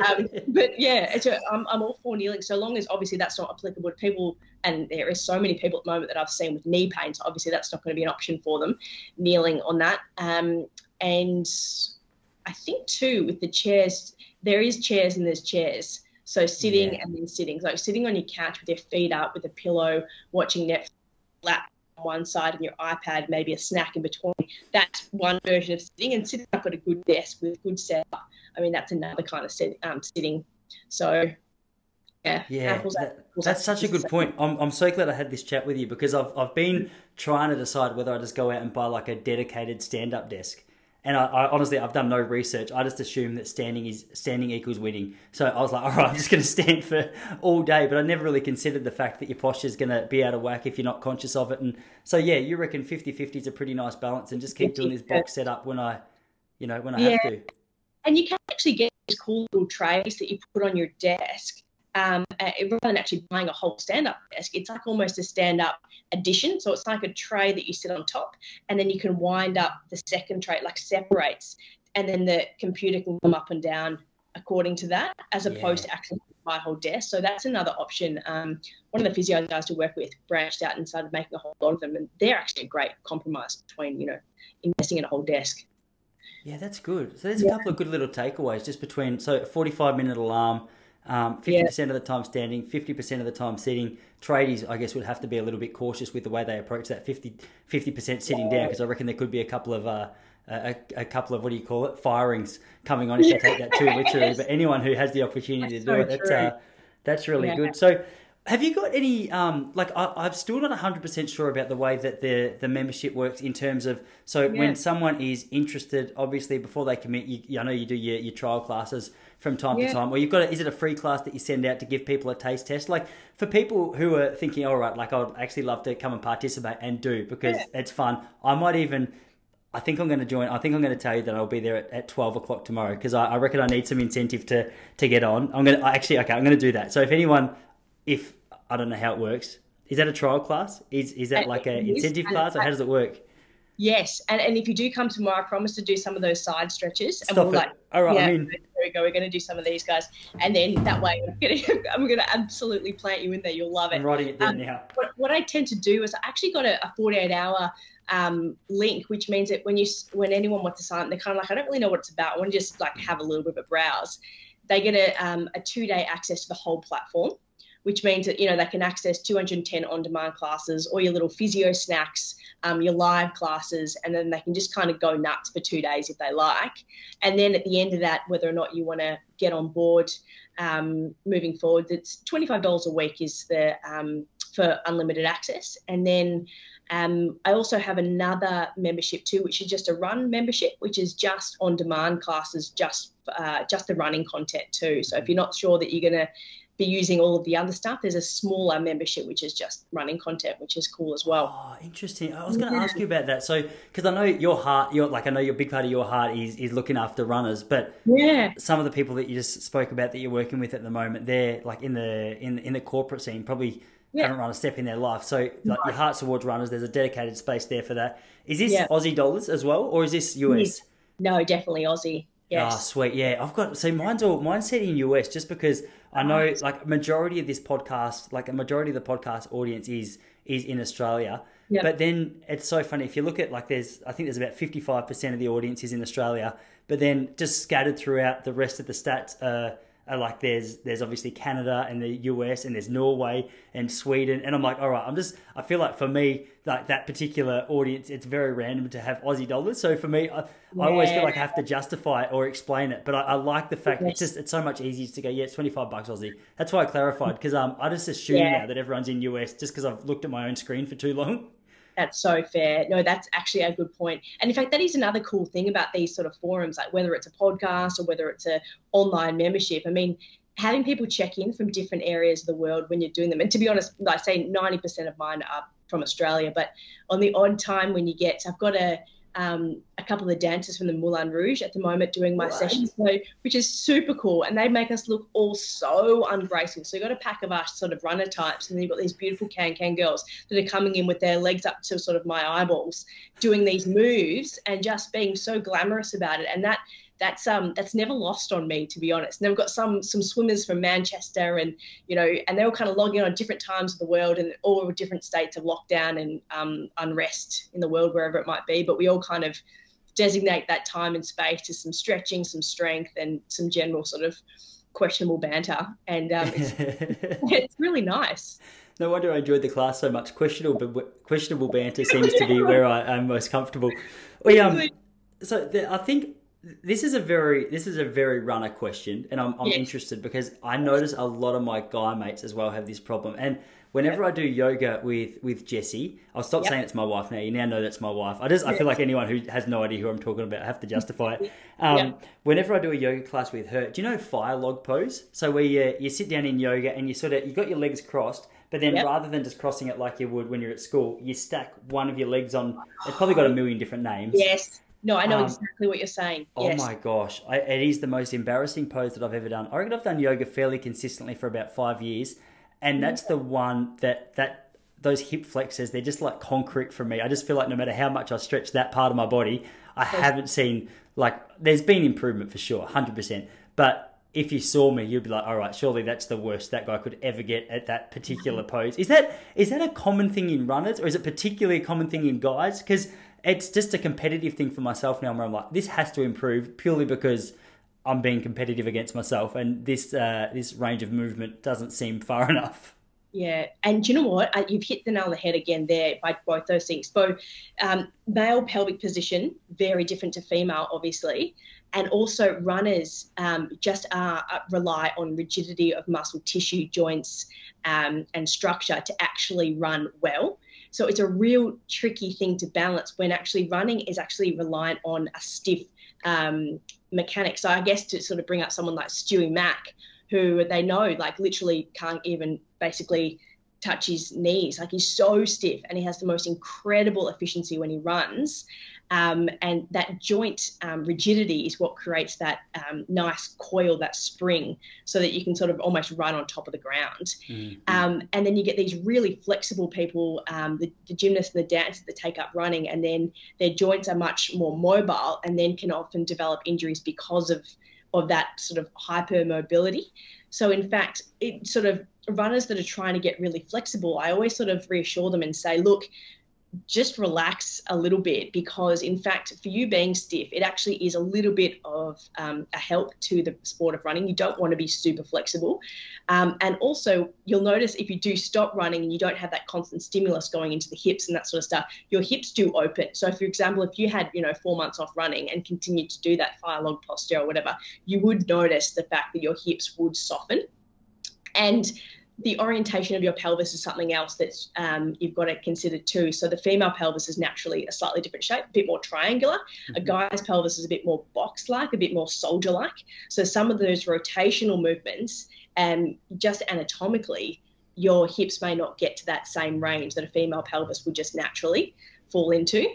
Um, <laughs> but yeah, a, I'm, I'm all for kneeling so long as obviously that's not applicable to people. And there is so many people at the moment that I've seen with knee pain, so obviously that's not going to be an option for them, kneeling on that. Um, and I think too with the chairs, there is chairs and there's chairs. So sitting yeah. and then sitting, like sitting on your couch with your feet up, with a pillow, watching Netflix, lap on one side and your iPad, maybe a snack in between. That's one version of sitting. And sitting up at a good desk with good setup, I mean, that's another kind of sit, um, sitting. So, yeah. Yeah, apples, that, apples, that's such a good point. I'm, I'm so glad I had this chat with you because I've, I've been trying to decide whether I just go out and buy like a dedicated stand up desk and I, I, honestly, I've done no research. I just assume that standing is standing equals winning. So I was like, <laughs> all right, I'm just going to stand for all day. But I never really considered the fact that your posture is going to be out of whack if you're not conscious of it. And so yeah, you reckon 50-50 is a pretty nice balance, and just keep doing this box setup when I, you know, when I yeah. have to. And you can actually get these cool little trays that you put on your desk um, uh, rather than actually buying a whole stand-up desk, it's like almost a stand-up addition. So it's like a tray that you sit on top, and then you can wind up the second tray, like separates, and then the computer can come up and down according to that, as opposed yeah. to actually a whole desk. So that's another option. Um, one of the physio guys to work with branched out and started making a whole lot of them, and they're actually a great compromise between you know investing in a whole desk. Yeah, that's good. So there's a couple of good little takeaways just between so 45 minute alarm um, 50% yeah. of the time standing, 50% of the time sitting. Tradies, I guess, would have to be a little bit cautious with the way they approach that 50, 50% sitting down because I reckon there could be a couple of. Uh, a, a, couple of what do you call it firings coming on if you take that too literally. But <laughs> anyone who has the opportunity that's to do so it, that's uh, that's really yeah. good. So have you got any um, like I, am still not 100% sure about the way that the the membership works in terms of so yeah. when someone is interested obviously before they commit you, I know you do your, your trial classes from time yeah. to time or you've got a, is it a free class that you send out to give people a taste test like for people who are thinking all right like I'd actually love to come and participate and do because yeah. it's fun I might even I think I'm going to join. I think I'm going to tell you that I'll be there at, at 12 o'clock tomorrow because I, I, reckon I need some incentive to to get on. I'm going to actually okay. I'm going to do that. So if anyone if I don't know how it works. Is that a trial class? Is is that like an incentive class, or how does it work? Yes, and, and if you do come tomorrow, I promise to do some of those side stretches, and Stop we'll it. like, all right, yeah, I mean... there we go. We're going to do some of these guys, and then that way, I'm going <laughs> to, I'm going to absolutely plant you in there. You'll love it. I'm writing it down um, now. What, what I tend to do is I actually got a, a 48 hour um, link, which means that when you when anyone wants to sign, they're kind of like, I don't really know what it's about. I want to just like have a little bit of a browse. They get a, um, a two day access to the whole platform which means that you know they can access 210 on-demand classes or your little physio snacks um, your live classes and then they can just kind of go nuts for two days if they like and then at the end of that whether or not you want to get on board um, moving forward it's $25 a week is the um, for unlimited access and then um, I also have another membership too, which is just a run membership, which is just on demand classes, just uh, just the running content too. So if you're not sure that you're going to be using all of the other stuff. There's a smaller membership which is just running content, which is cool as well. Oh, interesting. I was going to ask you about that. So, because I know your heart, your like I know your big part of your heart is is looking after runners, but yeah, some of the people that you just spoke about that you're working with at the moment, they're like in the in in the corporate scene, probably. Yeah. haven't run a step in their life. So like your heart's towards runners, there's a dedicated space there for that. Is this yeah. Aussie dollars as well, or is this US? No, definitely Aussie. Ah, yes. Oh, sweet. Yeah, I've got. so mine's all mine's set in US just because I know, like, majority of this podcast, like a majority of the podcast audience is is in Australia. Yep. But then it's so funny if you look at like there's I think there's about 55% of the audience is in Australia, but then just scattered throughout the rest of the stats uh, uh, like there's there's obviously Canada and the US and there's Norway and Sweden and I'm like all right I'm just I feel like for me like that particular audience it's very random to have Aussie dollars so for me I, yeah. I always feel like I have to justify it or explain it but I, I like the fact yes. it's just it's so much easier to go yeah it's 25 bucks Aussie that's why I clarified <laughs> because um I just assume yeah. now that everyone's in US just because I've looked at my own screen for too long that's so fair. No, that's actually a good point. And in fact, that is another cool thing about these sort of forums, like whether it's a podcast or whether it's a online membership. I mean, having people check in from different areas of the world when you're doing them. And to be honest, like I say 90% of mine are from Australia, but on the odd time when you get, I've got a um, a couple of the dancers from the Moulin Rouge at the moment doing my What? session, so which is super cool. And they make us look all so ungraceful. So you've got a pack of us sort of runner types, and then you've got these beautiful can can girls that are coming in with their legs up to sort of my eyeballs, doing these moves and just being so glamorous about it. And that that's um that's never lost on me to be honest. And they've got some some swimmers from Manchester and you know, and they all kind of logging on different times of the world and all different states of lockdown and um, unrest in the world wherever it might be. But we all kind of designate that time and space to some stretching, some strength, and some general sort of questionable banter. And um, it's, <laughs> <laughs> it's really nice. No wonder I enjoyed the class so much. Questionable, questionable banter seems to be where I am most comfortable. We um, so the, I think this is a very this is a very runner question, and I'm, I'm Yes. interested because I notice a lot of my guy mates as well have this problem. And whenever I do yoga with with Jessie, I'll stop Yep. saying it's my wife now. You now know that's my wife. I just I feel like anyone who has no idea who I'm talking about, I have to justify it. <laughs> Um, Yep. Whenever I do a yoga class with her, do you know fire log pose? So where you you sit down in yoga and you sort of you got your legs crossed. But then, Yep. rather than just crossing it like you would when you're at school, you stack one of your legs on. It's probably got a million different names. Yes. No, I know Um, exactly what you're saying. Oh yes. my gosh, I, it is the most embarrassing pose that I've ever done. I reckon I've done yoga fairly consistently for about five years, and that's the one that that those hip flexors they're just like concrete for me. I just feel like no matter how much I stretch that part of my body, I haven't seen like there's been improvement for sure, hundred percent. But if you saw me, you'd be like, all right, surely that's the worst that guy could ever get at that particular pose. Is that is that a common thing in runners, or is it particularly a common thing in guys? Because it's just a competitive thing for myself now, where I'm like, this has to improve purely because I'm being competitive against myself, and this uh, this range of movement doesn't seem far <laughs> enough. Yeah, and you know what? Uh, You've hit the nail on the head again there by both those things. So, um, male pelvic position very different to female, obviously, and also runners um, just are, uh, rely on rigidity of muscle tissue, joints, um, and structure to actually run well. So it's a real tricky thing to balance when actually running is actually reliant on a stiff um, mechanic. So I guess to sort of bring up someone like Stewie Mack, who they know like literally can't even basically touch his knees. Like he's so stiff and he has the most incredible efficiency when he runs. Um, and that joint um, rigidity is what creates that um, nice coil, that spring, so that you can sort of almost run on top of the ground. Um, and then you get these really flexible people, um, the, the gymnasts and the dancers that take up running, and then their joints are much more mobile, and then can often develop injuries because of of that sort of hypermobility. So in fact, it sort of runners that are trying to get really flexible, I always sort of reassure them and say, look, just relax a little bit because in fact for you being stiff it actually is a little bit of um, a help to the sport of running. You don't want to be super flexible. Um, and also you'll notice if you do stop running and you don't have that constant stimulus going into the hips and that sort of stuff your hips do open. So for example if you had you know four months off running and continued to do that fire log posture or whatever you would notice the fact that your hips would soften. And the orientation of your pelvis is something else that um, you've got to consider too. So the female pelvis is naturally a slightly different shape, a bit more triangular. A guy's pelvis is a bit more box-like, a bit more soldier-like. So some of those rotational movements, and just anatomically, your hips may not get to that same range that a female pelvis would just naturally fall into.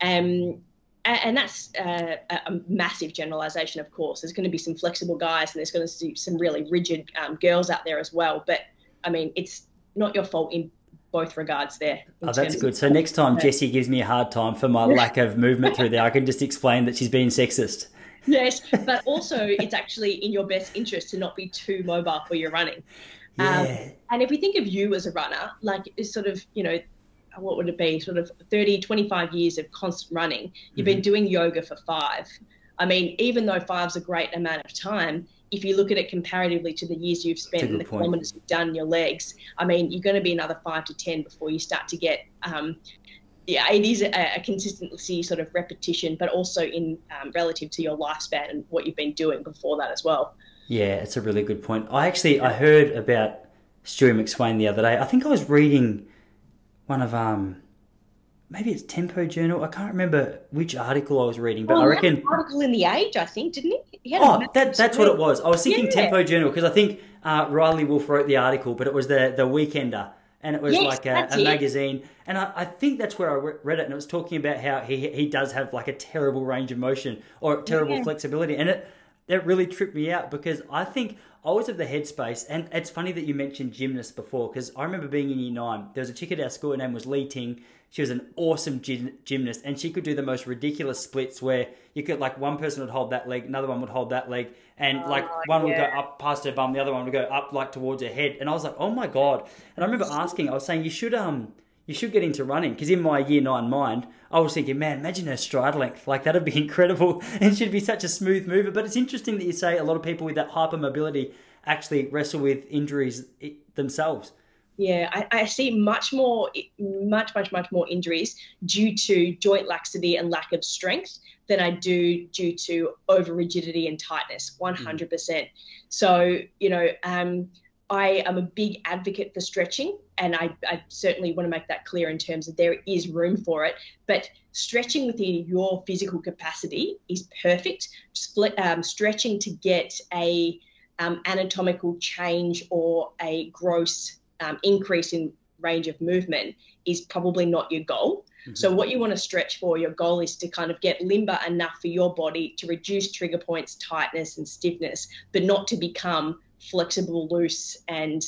Um, and that's uh, a a massive generalization, of course. There's going to be some flexible guys, and there's going to be some really rigid um, girls out there as well. But I mean, it's not your fault in both regards there. Oh, that's good. So next time Jessie gives me a hard time for my <laughs> lack of movement through there, I can just explain that she's being sexist. yes, but also it's actually in your best interest to not be too mobile for your running. Um, Yeah. And if we think of you as a runner, like it's sort of, you know, what would it be? Sort of 30, 25 years of constant running. You've been doing yoga for five. I mean, even though five's a great amount of time, if you look at it comparatively to the years you've spent and the point. kilometers you've done in your legs, I mean, you're going to be another five to 10 before you start to get, um, yeah, it is a, a consistency sort of repetition, but also in um, relative to your lifespan and what you've been doing before that as well. Yeah, it's a really good point. I actually I heard about Stewie McSweyn the other day. I think I was reading one of um maybe it's Tempo Journal. I can't remember which article I was reading, but I reckon an article in the Age, I think, didn't he? Oh, that, that's what it was. I was thinking Yeah. Tempo Journal because I think uh, Riley Wolf wrote the article, but it was the the Weekender, and it was Yes, like a, a magazine, and I, I think that's where I re- read it, and it was talking about how he he does have like a terrible range of motion or terrible Yeah. flexibility, and it that really tripped me out because I think I was of the headspace, and it's funny that you mentioned gymnasts before because I remember being in year nine. There was a chick at our school, her name was Lee Ting. She was an awesome gym, gymnast, and she could do the most ridiculous splits where you could like one person would hold that leg, another one would hold that leg, and like Oh, one would go up past her bum, the other one would go up like towards her head, and I was like, oh my god! And I remember asking, I was saying, you should um. You should get into running because in my year nine mind, I was thinking, man, imagine her stride length. Like that'd be <laughs> incredible, and she'd be such a smooth mover. But it's interesting that you say a lot of people with that hypermobility actually wrestle with injuries themselves. Yeah, I, I see much more, much, much, much more injuries due to joint laxity and lack of strength than I do due to over rigidity and tightness, 100%. So, you know, um, I am a big advocate for stretching, and I, I certainly want to make that clear in terms of there is room for it. But stretching within your physical capacity is perfect. Split, um, stretching to get a um, anatomical change or a gross um, increase in range of movement is probably not your goal. So, what you want to stretch for, your goal is to kind of get limber enough for your body to reduce trigger points, tightness, and stiffness, but not to become flexible, loose, and,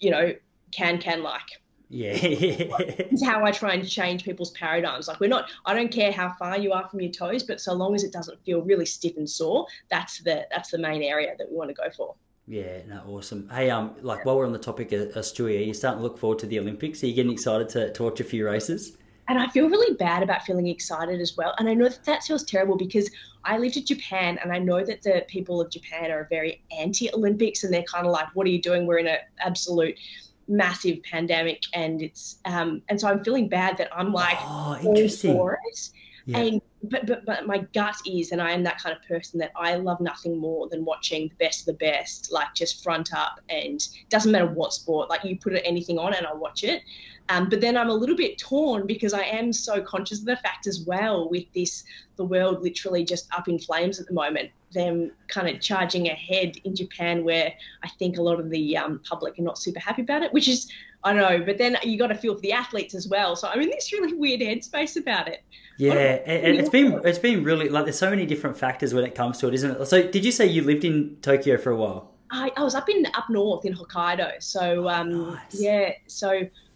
you know, can can like. Yeah, <laughs> is how I try and change people's paradigms. Like, we're not, I don't care how far you are from your toes, but so long as it doesn't feel really stiff and sore, that's the that's the main area that we want to go for. Yeah, no, awesome. Hey, um, like while we're on the topic of, of Stewie, are you starting to look forward to the Olympics? Are you getting excited to, to watch a few races? And I feel really bad about feeling excited as well. And I know that that feels terrible because I lived in Japan and I know that the people of Japan are very anti Olympics and they're kind of like, what are you doing? We're in an absolute massive pandemic. And it's, um, and so I'm feeling bad that I'm like, oh, interesting. for it. Yeah. And but, but but my gut is, and I am that kind of person that I love nothing more than watching the best of the best, like just front up, and doesn't matter what sport. Like you put anything on, and I'll watch it. Um, but then I'm a little bit torn because I am so conscious of the fact as well with this, the world literally just up in flames at the moment. Them kind of charging ahead in Japan, where I think a lot of the um, public are not super happy about it, which is I know. But then you got to feel for the athletes as well. So I'm in this really weird headspace about it. Yeah, and, and it's been it's been really like there's so many different factors when it comes to it, isn't it? So, did you say you lived in Tokyo for a while? I, I was up in up north in Hokkaido, so um, Oh, Nice. yeah. So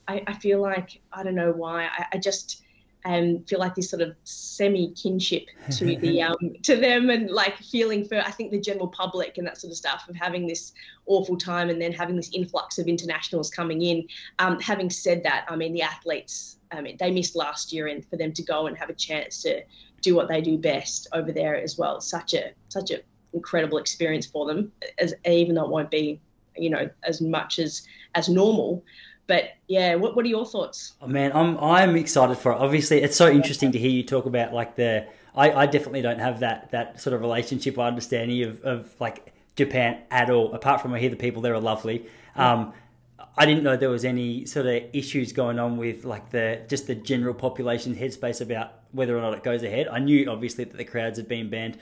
I, I feel like I don't know why I, I just um, feel like this sort of semi kinship to the <laughs> um, to them and like feeling for I think the general public and that sort of stuff of having this awful time and then having this influx of internationals coming in. Um, having said that, I mean the athletes. I mean they missed last year, and for them to go and have a chance to do what they do best over there as well, such a such a incredible experience for them. As even though it won't be, you know, as much as as normal. But yeah, what what are your thoughts? Oh, man, I'm I'm excited for it. Obviously, it's so interesting to hear you talk about like the. I, I definitely don't have that that sort of relationship or understanding of, of like Japan at all. Apart from I hear the people there are lovely. Um, I didn't know there was any sort of issues going on with like the just the general population headspace about whether or not it goes ahead. I knew obviously that the crowds had been banned.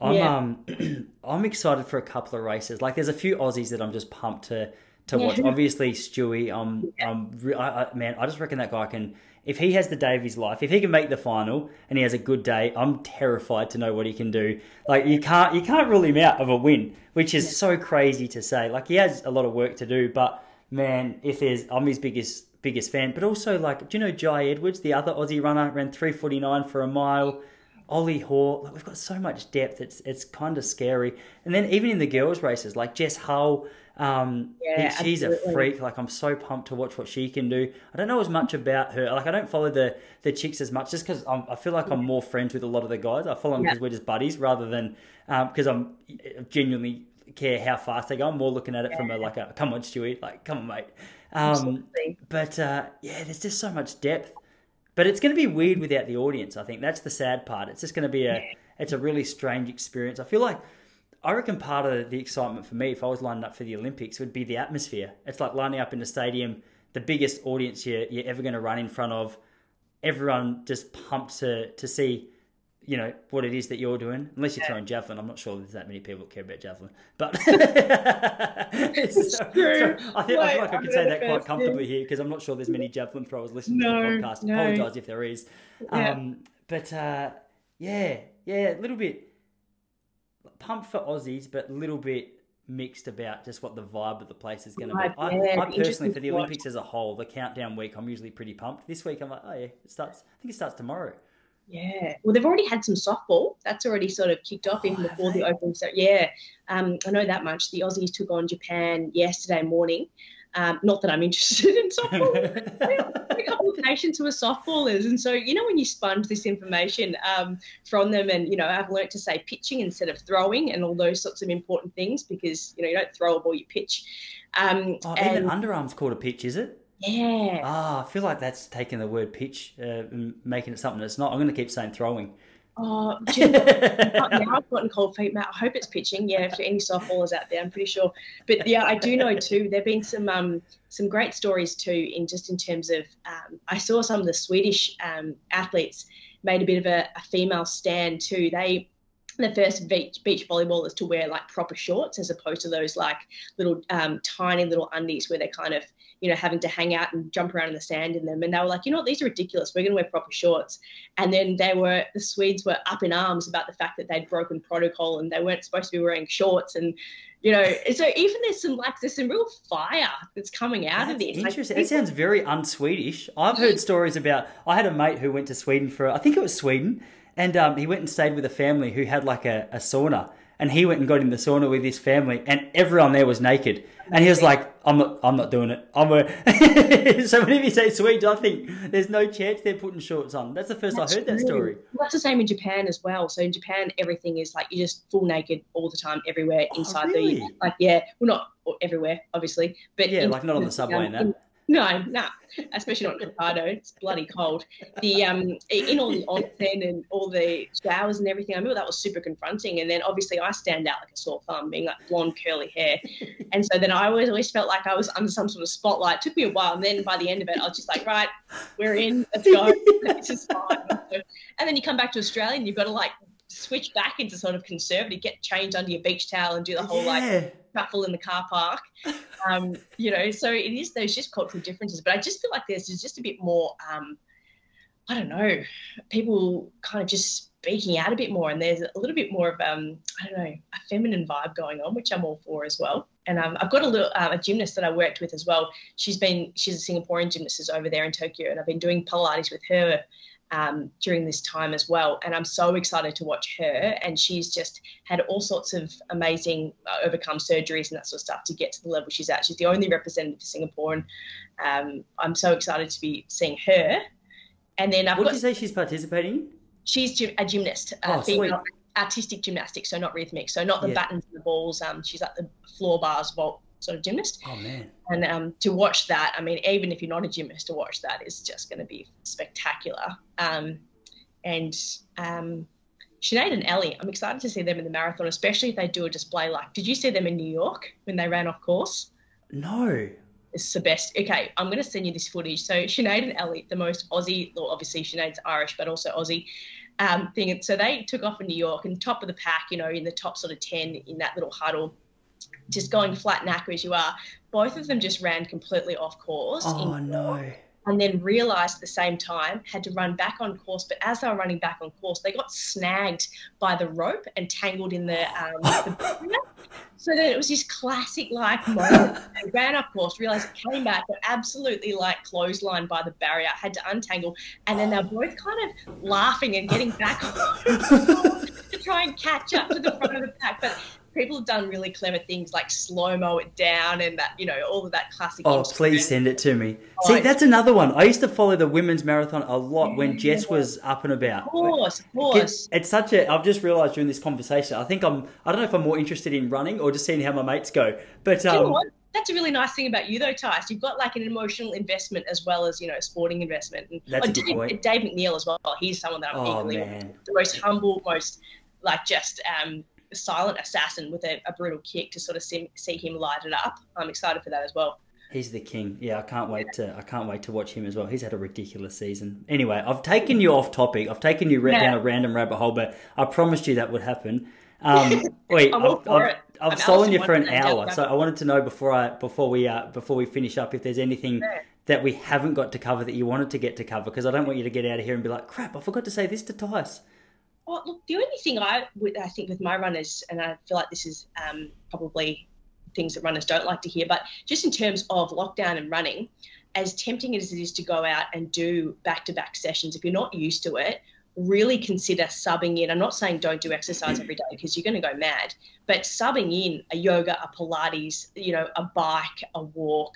I'm Yeah. um <clears throat> I'm excited for a couple of races. Like there's a few Aussies that I'm just pumped to to Yeah. watch. <laughs> Obviously Stewie, um, um, I, I, man, I just reckon that guy can. If he has the day of his life, if he can make the final and he has a good day, I'm terrified to know what he can do. Like you can't you can't rule him out of a win, which is so crazy to say. Like he has a lot of work to do, but man, if there's I'm his biggest biggest fan. But also like, do you know Jye Edwards, the other Aussie runner, ran three forty nine for a mile. Ollie Hoare, like we've got so much depth. It's it's kind of scary. And then even in the girls' races, like Jess Hull, um, Yeah, she's a freak. Like I'm so pumped to watch what she can do. I don't know as much about her. Like I don't follow the the chicks as much, just because I feel like I'm more friends with a lot of the guys. I follow them Yeah. because we're just buddies, rather than because I'm genuinely care how fast they go. I'm more looking at it from a like a come on Stewie, like come on mate. Um, but uh, yeah, there's just so much depth. But it's going to be weird without the audience. I think that's the sad part. It's just going to be a it's a really strange experience. I feel like I reckon part of the excitement for me, if I was lining up for the Olympics, would be the atmosphere. It's like lining up in a stadium, the biggest audience you're, you're ever going to run in front of. Everyone just pumped to to see you know what it is that you're doing. Unless you're throwing javelin, I'm not sure there's that many people that care about javelin. But <laughs> <laughs> so, so, true. I, think, I feel like I can say that quite comfortably here because I'm not sure there's many javelin throwers listening No, to the podcast. no. Apologise if there is. Yeah. Um, but uh, yeah, yeah, a little bit pumped for Aussies, but a little bit mixed about just what the vibe of the place is going to be. I, yeah, I personally, for the. Olympics as a whole, the countdown week, I'm usually pretty pumped. This week, I'm like, oh yeah, it starts. I think it starts tomorrow. Yeah. Well, they've already had some softball. That's already sort of kicked off even Oh, have before the opening. So yeah, um, I know that much. The Aussies took on Japan yesterday morning. Um, not that I'm interested in softball. <laughs> a couple of nations who are softballers, and so you know when you sponge this information um, from them, and you know I've learnt to say pitching instead of throwing, and all those sorts of important things because you know you don't throw a ball, you pitch. Um, oh, and even underarms called a pitch, is it? yeah, Ah, I feel like that's taking the word pitch uh, and making it something it's not. I'm going to keep saying throwing. Oh, do you know, now I've gotten cold feet, Matt. I hope it's pitching. Yeah, for any softballers out there, I'm pretty sure. But yeah, I do know too. There've been some um, some great stories too, in just in terms of um, I saw some of the Swedish um, athletes made a bit of a, a female stand too. They the first beach beach volleyballers to wear like proper shorts as opposed to those like little um, tiny little undies where they're kind of you know having to hang out and jump around in the sand in them and they were like you know what these are ridiculous we're going to wear proper shorts and then they were the Swedes were up in arms about the fact that they'd broken protocol and they weren't supposed to be wearing shorts and you know <laughs> so even there's some like there's some real fire that's coming out of That's this Like, interesting. It sounds very un-Swedish. I've heard stories about. I had a mate who went to Sweden for. I think it was Sweden, and um, he went and stayed with a family who had like a, a sauna, and he went and got in the sauna with his family, and everyone there was naked, and he was like, "I'm not, I'm not doing it. I'm a." <laughs> so whenever you say Swedes, I think there's no chance they're putting shorts on. That's the first That's I heard that story. That's the same in Japan as well. So in Japan, everything is like you're just full naked all the time, everywhere Oh, inside really? the like yeah, well not everywhere obviously, but Yeah, in- like not on the subway um, and that. in- no, no, especially not in Hokkaido. It's bloody cold. The um in all the onsen and all the showers and everything. I remember that was super confronting. And then obviously I stand out like a sore thumb, being like blonde curly hair. And so then I always always felt like I was under some sort of spotlight. It took me a while, and then by the end of it, I was just like, right, we're in, let's go. this is fine. And then you come back to Australia and you've got to like switch back into sort of conservative, get changed under your beach towel and do the whole like yeah. in the car park. Um, you know, so it is those just cultural differences. But I just feel like there's just a bit more, um, I don't know, people kind of just speaking out a bit more, and there's a little bit more of um, I don't know, a feminine vibe going on, which I'm all for as well. And um, I've got a little uh, a gymnast that I worked with as well. She's been she's a Singaporean gymnast is over there in Tokyo, and I've been doing Pilates with her um, during this time as well. And I'm so excited to watch her. And she's just had all sorts of amazing uh, overcome surgeries and that sort of stuff to get to the level she's at. She's the only representative for Singapore, and um, I'm so excited to be seeing her. And then I've What got did you say she's participating? she's a gymnast, Oh, female artistic gymnastics, so not rhythmic, so not the Yeah. buttons and the balls. Um, she's like the floor bars vault sort of gymnast. Oh man. And um, to watch that, I mean, even if you're not a gymnast, to watch that is just going to be spectacular. Um, and um, Sinead and Ellie, I'm excited to see them in the marathon, especially if they do a display like. Did you see them in New York when they ran off course? No. It's the best. Okay, I'm going to send you this footage. So Sinead and Ellie, the most Aussie, well, obviously Sinead's Irish, but also Aussie um, thing. So they took off in New York and top of the pack, you know, in the top sort of 10 in that little huddle, just going flat knacker as you are. Both of them just ran completely off course. Oh in- no. and then realized at the same time had to run back on course. But as they were running back on course, they got snagged by the rope and tangled in the. Um, <gasps> the barrier. so then it was this classic like moment. They ran off course, realized it came back, but absolutely like clotheslined by the barrier, had to untangle, and then they're both kind of laughing and getting back <laughs> on course to try and catch up to the front of the pack. But people have done really clever things like slow mo it down and that you know all of that classic. Oh, Instagram please send it to me. Oh, See, that's another one. I used to follow the women's marathon a lot when Yeah. Jess was up and about. Of course, of It's, course. it's such a. I've just realised during this conversation. I think I'm. I don't know if I'm more interested in running or just seeing how my mates go. But Do you know um? That's a really nice thing about you, though, Tice. You've got like an emotional investment as well as you know a sporting investment. And That's oh, Dave, point. Dave McNeill as well. He's someone that I'm oh equally man, the most humble, most like just um, silent assassin with a, a brutal kick to sort of see, see him light it up. I'm excited for that as well. He's the king. Yeah, I can't wait to I can't wait to watch him as well. He's had a ridiculous season. Anyway, I've taken you off topic. I've taken you Yeah. down a random rabbit hole, but I promised you that would happen. Um, <laughs> wait, I've, for I've, it. I've stolen you for an hour, so I wanted to know before I before we uh, before we finish up if there's anything Yeah. that we haven't got to cover that you wanted to get to cover because I don't want you to get out of here and be like, crap, I forgot to say this to Tice. Well, look, the only thing I I think with my runners, and I feel like this is um, probably things that runners don't like to hear, but just in terms of lockdown and running, as tempting as it is to go out and do back-to-back sessions, if you're not used to it, really consider subbing in. I'm not saying don't do exercise every day because you're going to go mad, but subbing in a yoga, a Pilates, you know, a bike, a walk,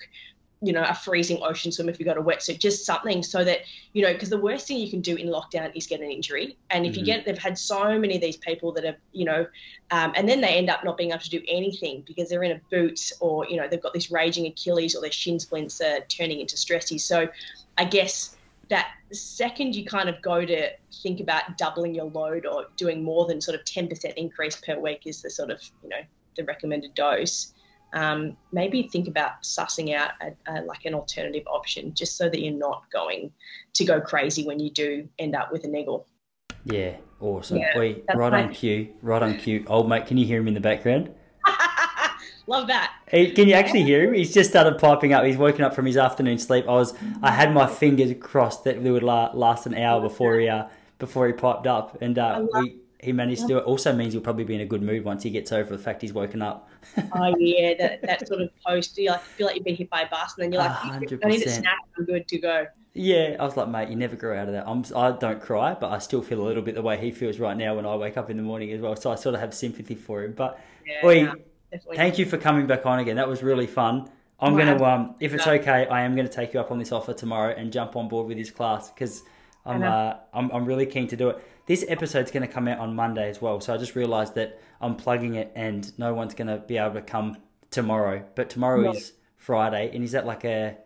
you know, a freezing ocean swim if you've got a wetsuit, just something so that you know, because the worst thing you can do in lockdown is get an injury. And if you Mhm. get, they've had so many of these people that have, you know, um, and then they end up not being able to do anything because they're in a boot or, you know, they've got this raging Achilles or their shin splints are turning into stressies. So I guess that second you kind of go to think about doubling your load or doing more than sort of 10% increase per week is the sort of, you know, the recommended dose. Um, maybe think about sussing out a, a, like an alternative option just so that you're not going to go crazy when you do end up with a niggle. Yeah, awesome. Yeah, that's right on cue, right on cue. Old mate, can you hear him in the background? <laughs> Love that. Hey, Can you actually hear him? He's just started piping up. He's woken up from his afternoon sleep. I was, I had my fingers crossed that it would la- last an hour before he, uh, before he piped up, and uh, we, he managed to do it. Also means he'll probably be in a good mood once he gets over the fact he's woken up. Oh yeah, that, that sort of post. You like feel like you've been hit by a bus, and then you're like, A hundred I need a snack. I'm good to go. Yeah, I was like, mate, you never grow out of that. I'm, I don't cry, but I still feel a little bit the way he feels right now when I wake up in the morning as well. So I sort of have sympathy for him. But Yeah, Oi, no. Thank you for coming back on again. That was really fun. I'm gonna, um, if it's No. okay, I am gonna take you up on this offer tomorrow and jump on board with his class because I'm, uh, I'm, I'm really keen to do it. This episode's gonna come out on Monday as well, so I just realised that I'm plugging it and no one's gonna be able to come tomorrow. But tomorrow No. is Friday, and is that like a?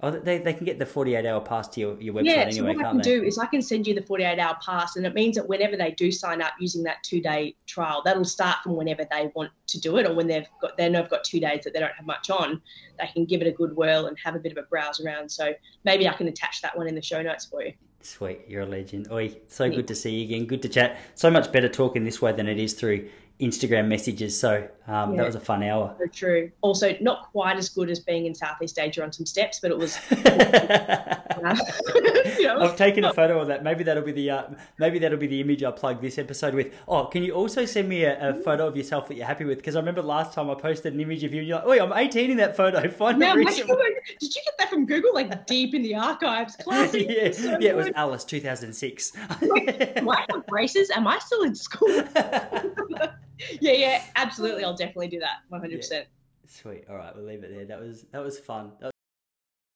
Oh, they, they can get the 48 hour pass to your, your website Yeah, so anyway, what I can't can they? do is I can send you the 48 hour pass, and it means that whenever they do sign up using that two day trial, that'll start from whenever they want to do it, or when they've got they know they've got two days that they don't have much on, they can give it a good whirl and have a bit of a browse around. So maybe I can attach that one in the show notes for you. Sweet, you're a legend. Oi, so good to see you again. Good to chat. So much better talking this way than it is through Instagram messages. So um, Yeah. that was a fun hour. So true. Also, not quite as good as being in Southeast Asia on some steps, but it was. <laughs> <laughs> You know, I've taken a photo of that. Maybe that'll be the uh, maybe that'll be the image I plug this episode with. Oh, can you also send me a, a photo of yourself that you're happy with? Because I remember last time I posted an image of you, and you're like, "Oh, I'm 18 in that photo. <laughs> Find now, a my recent God, one." did you get that from Google? Like deep in the archives, classic. yeah, So yeah, it was. Alice 2006. Do I have braces? Am I still in school? Yeah, yeah, absolutely. I'll definitely do that. One hundred percent. Sweet. All right, we'll leave it there. That was that was fun. That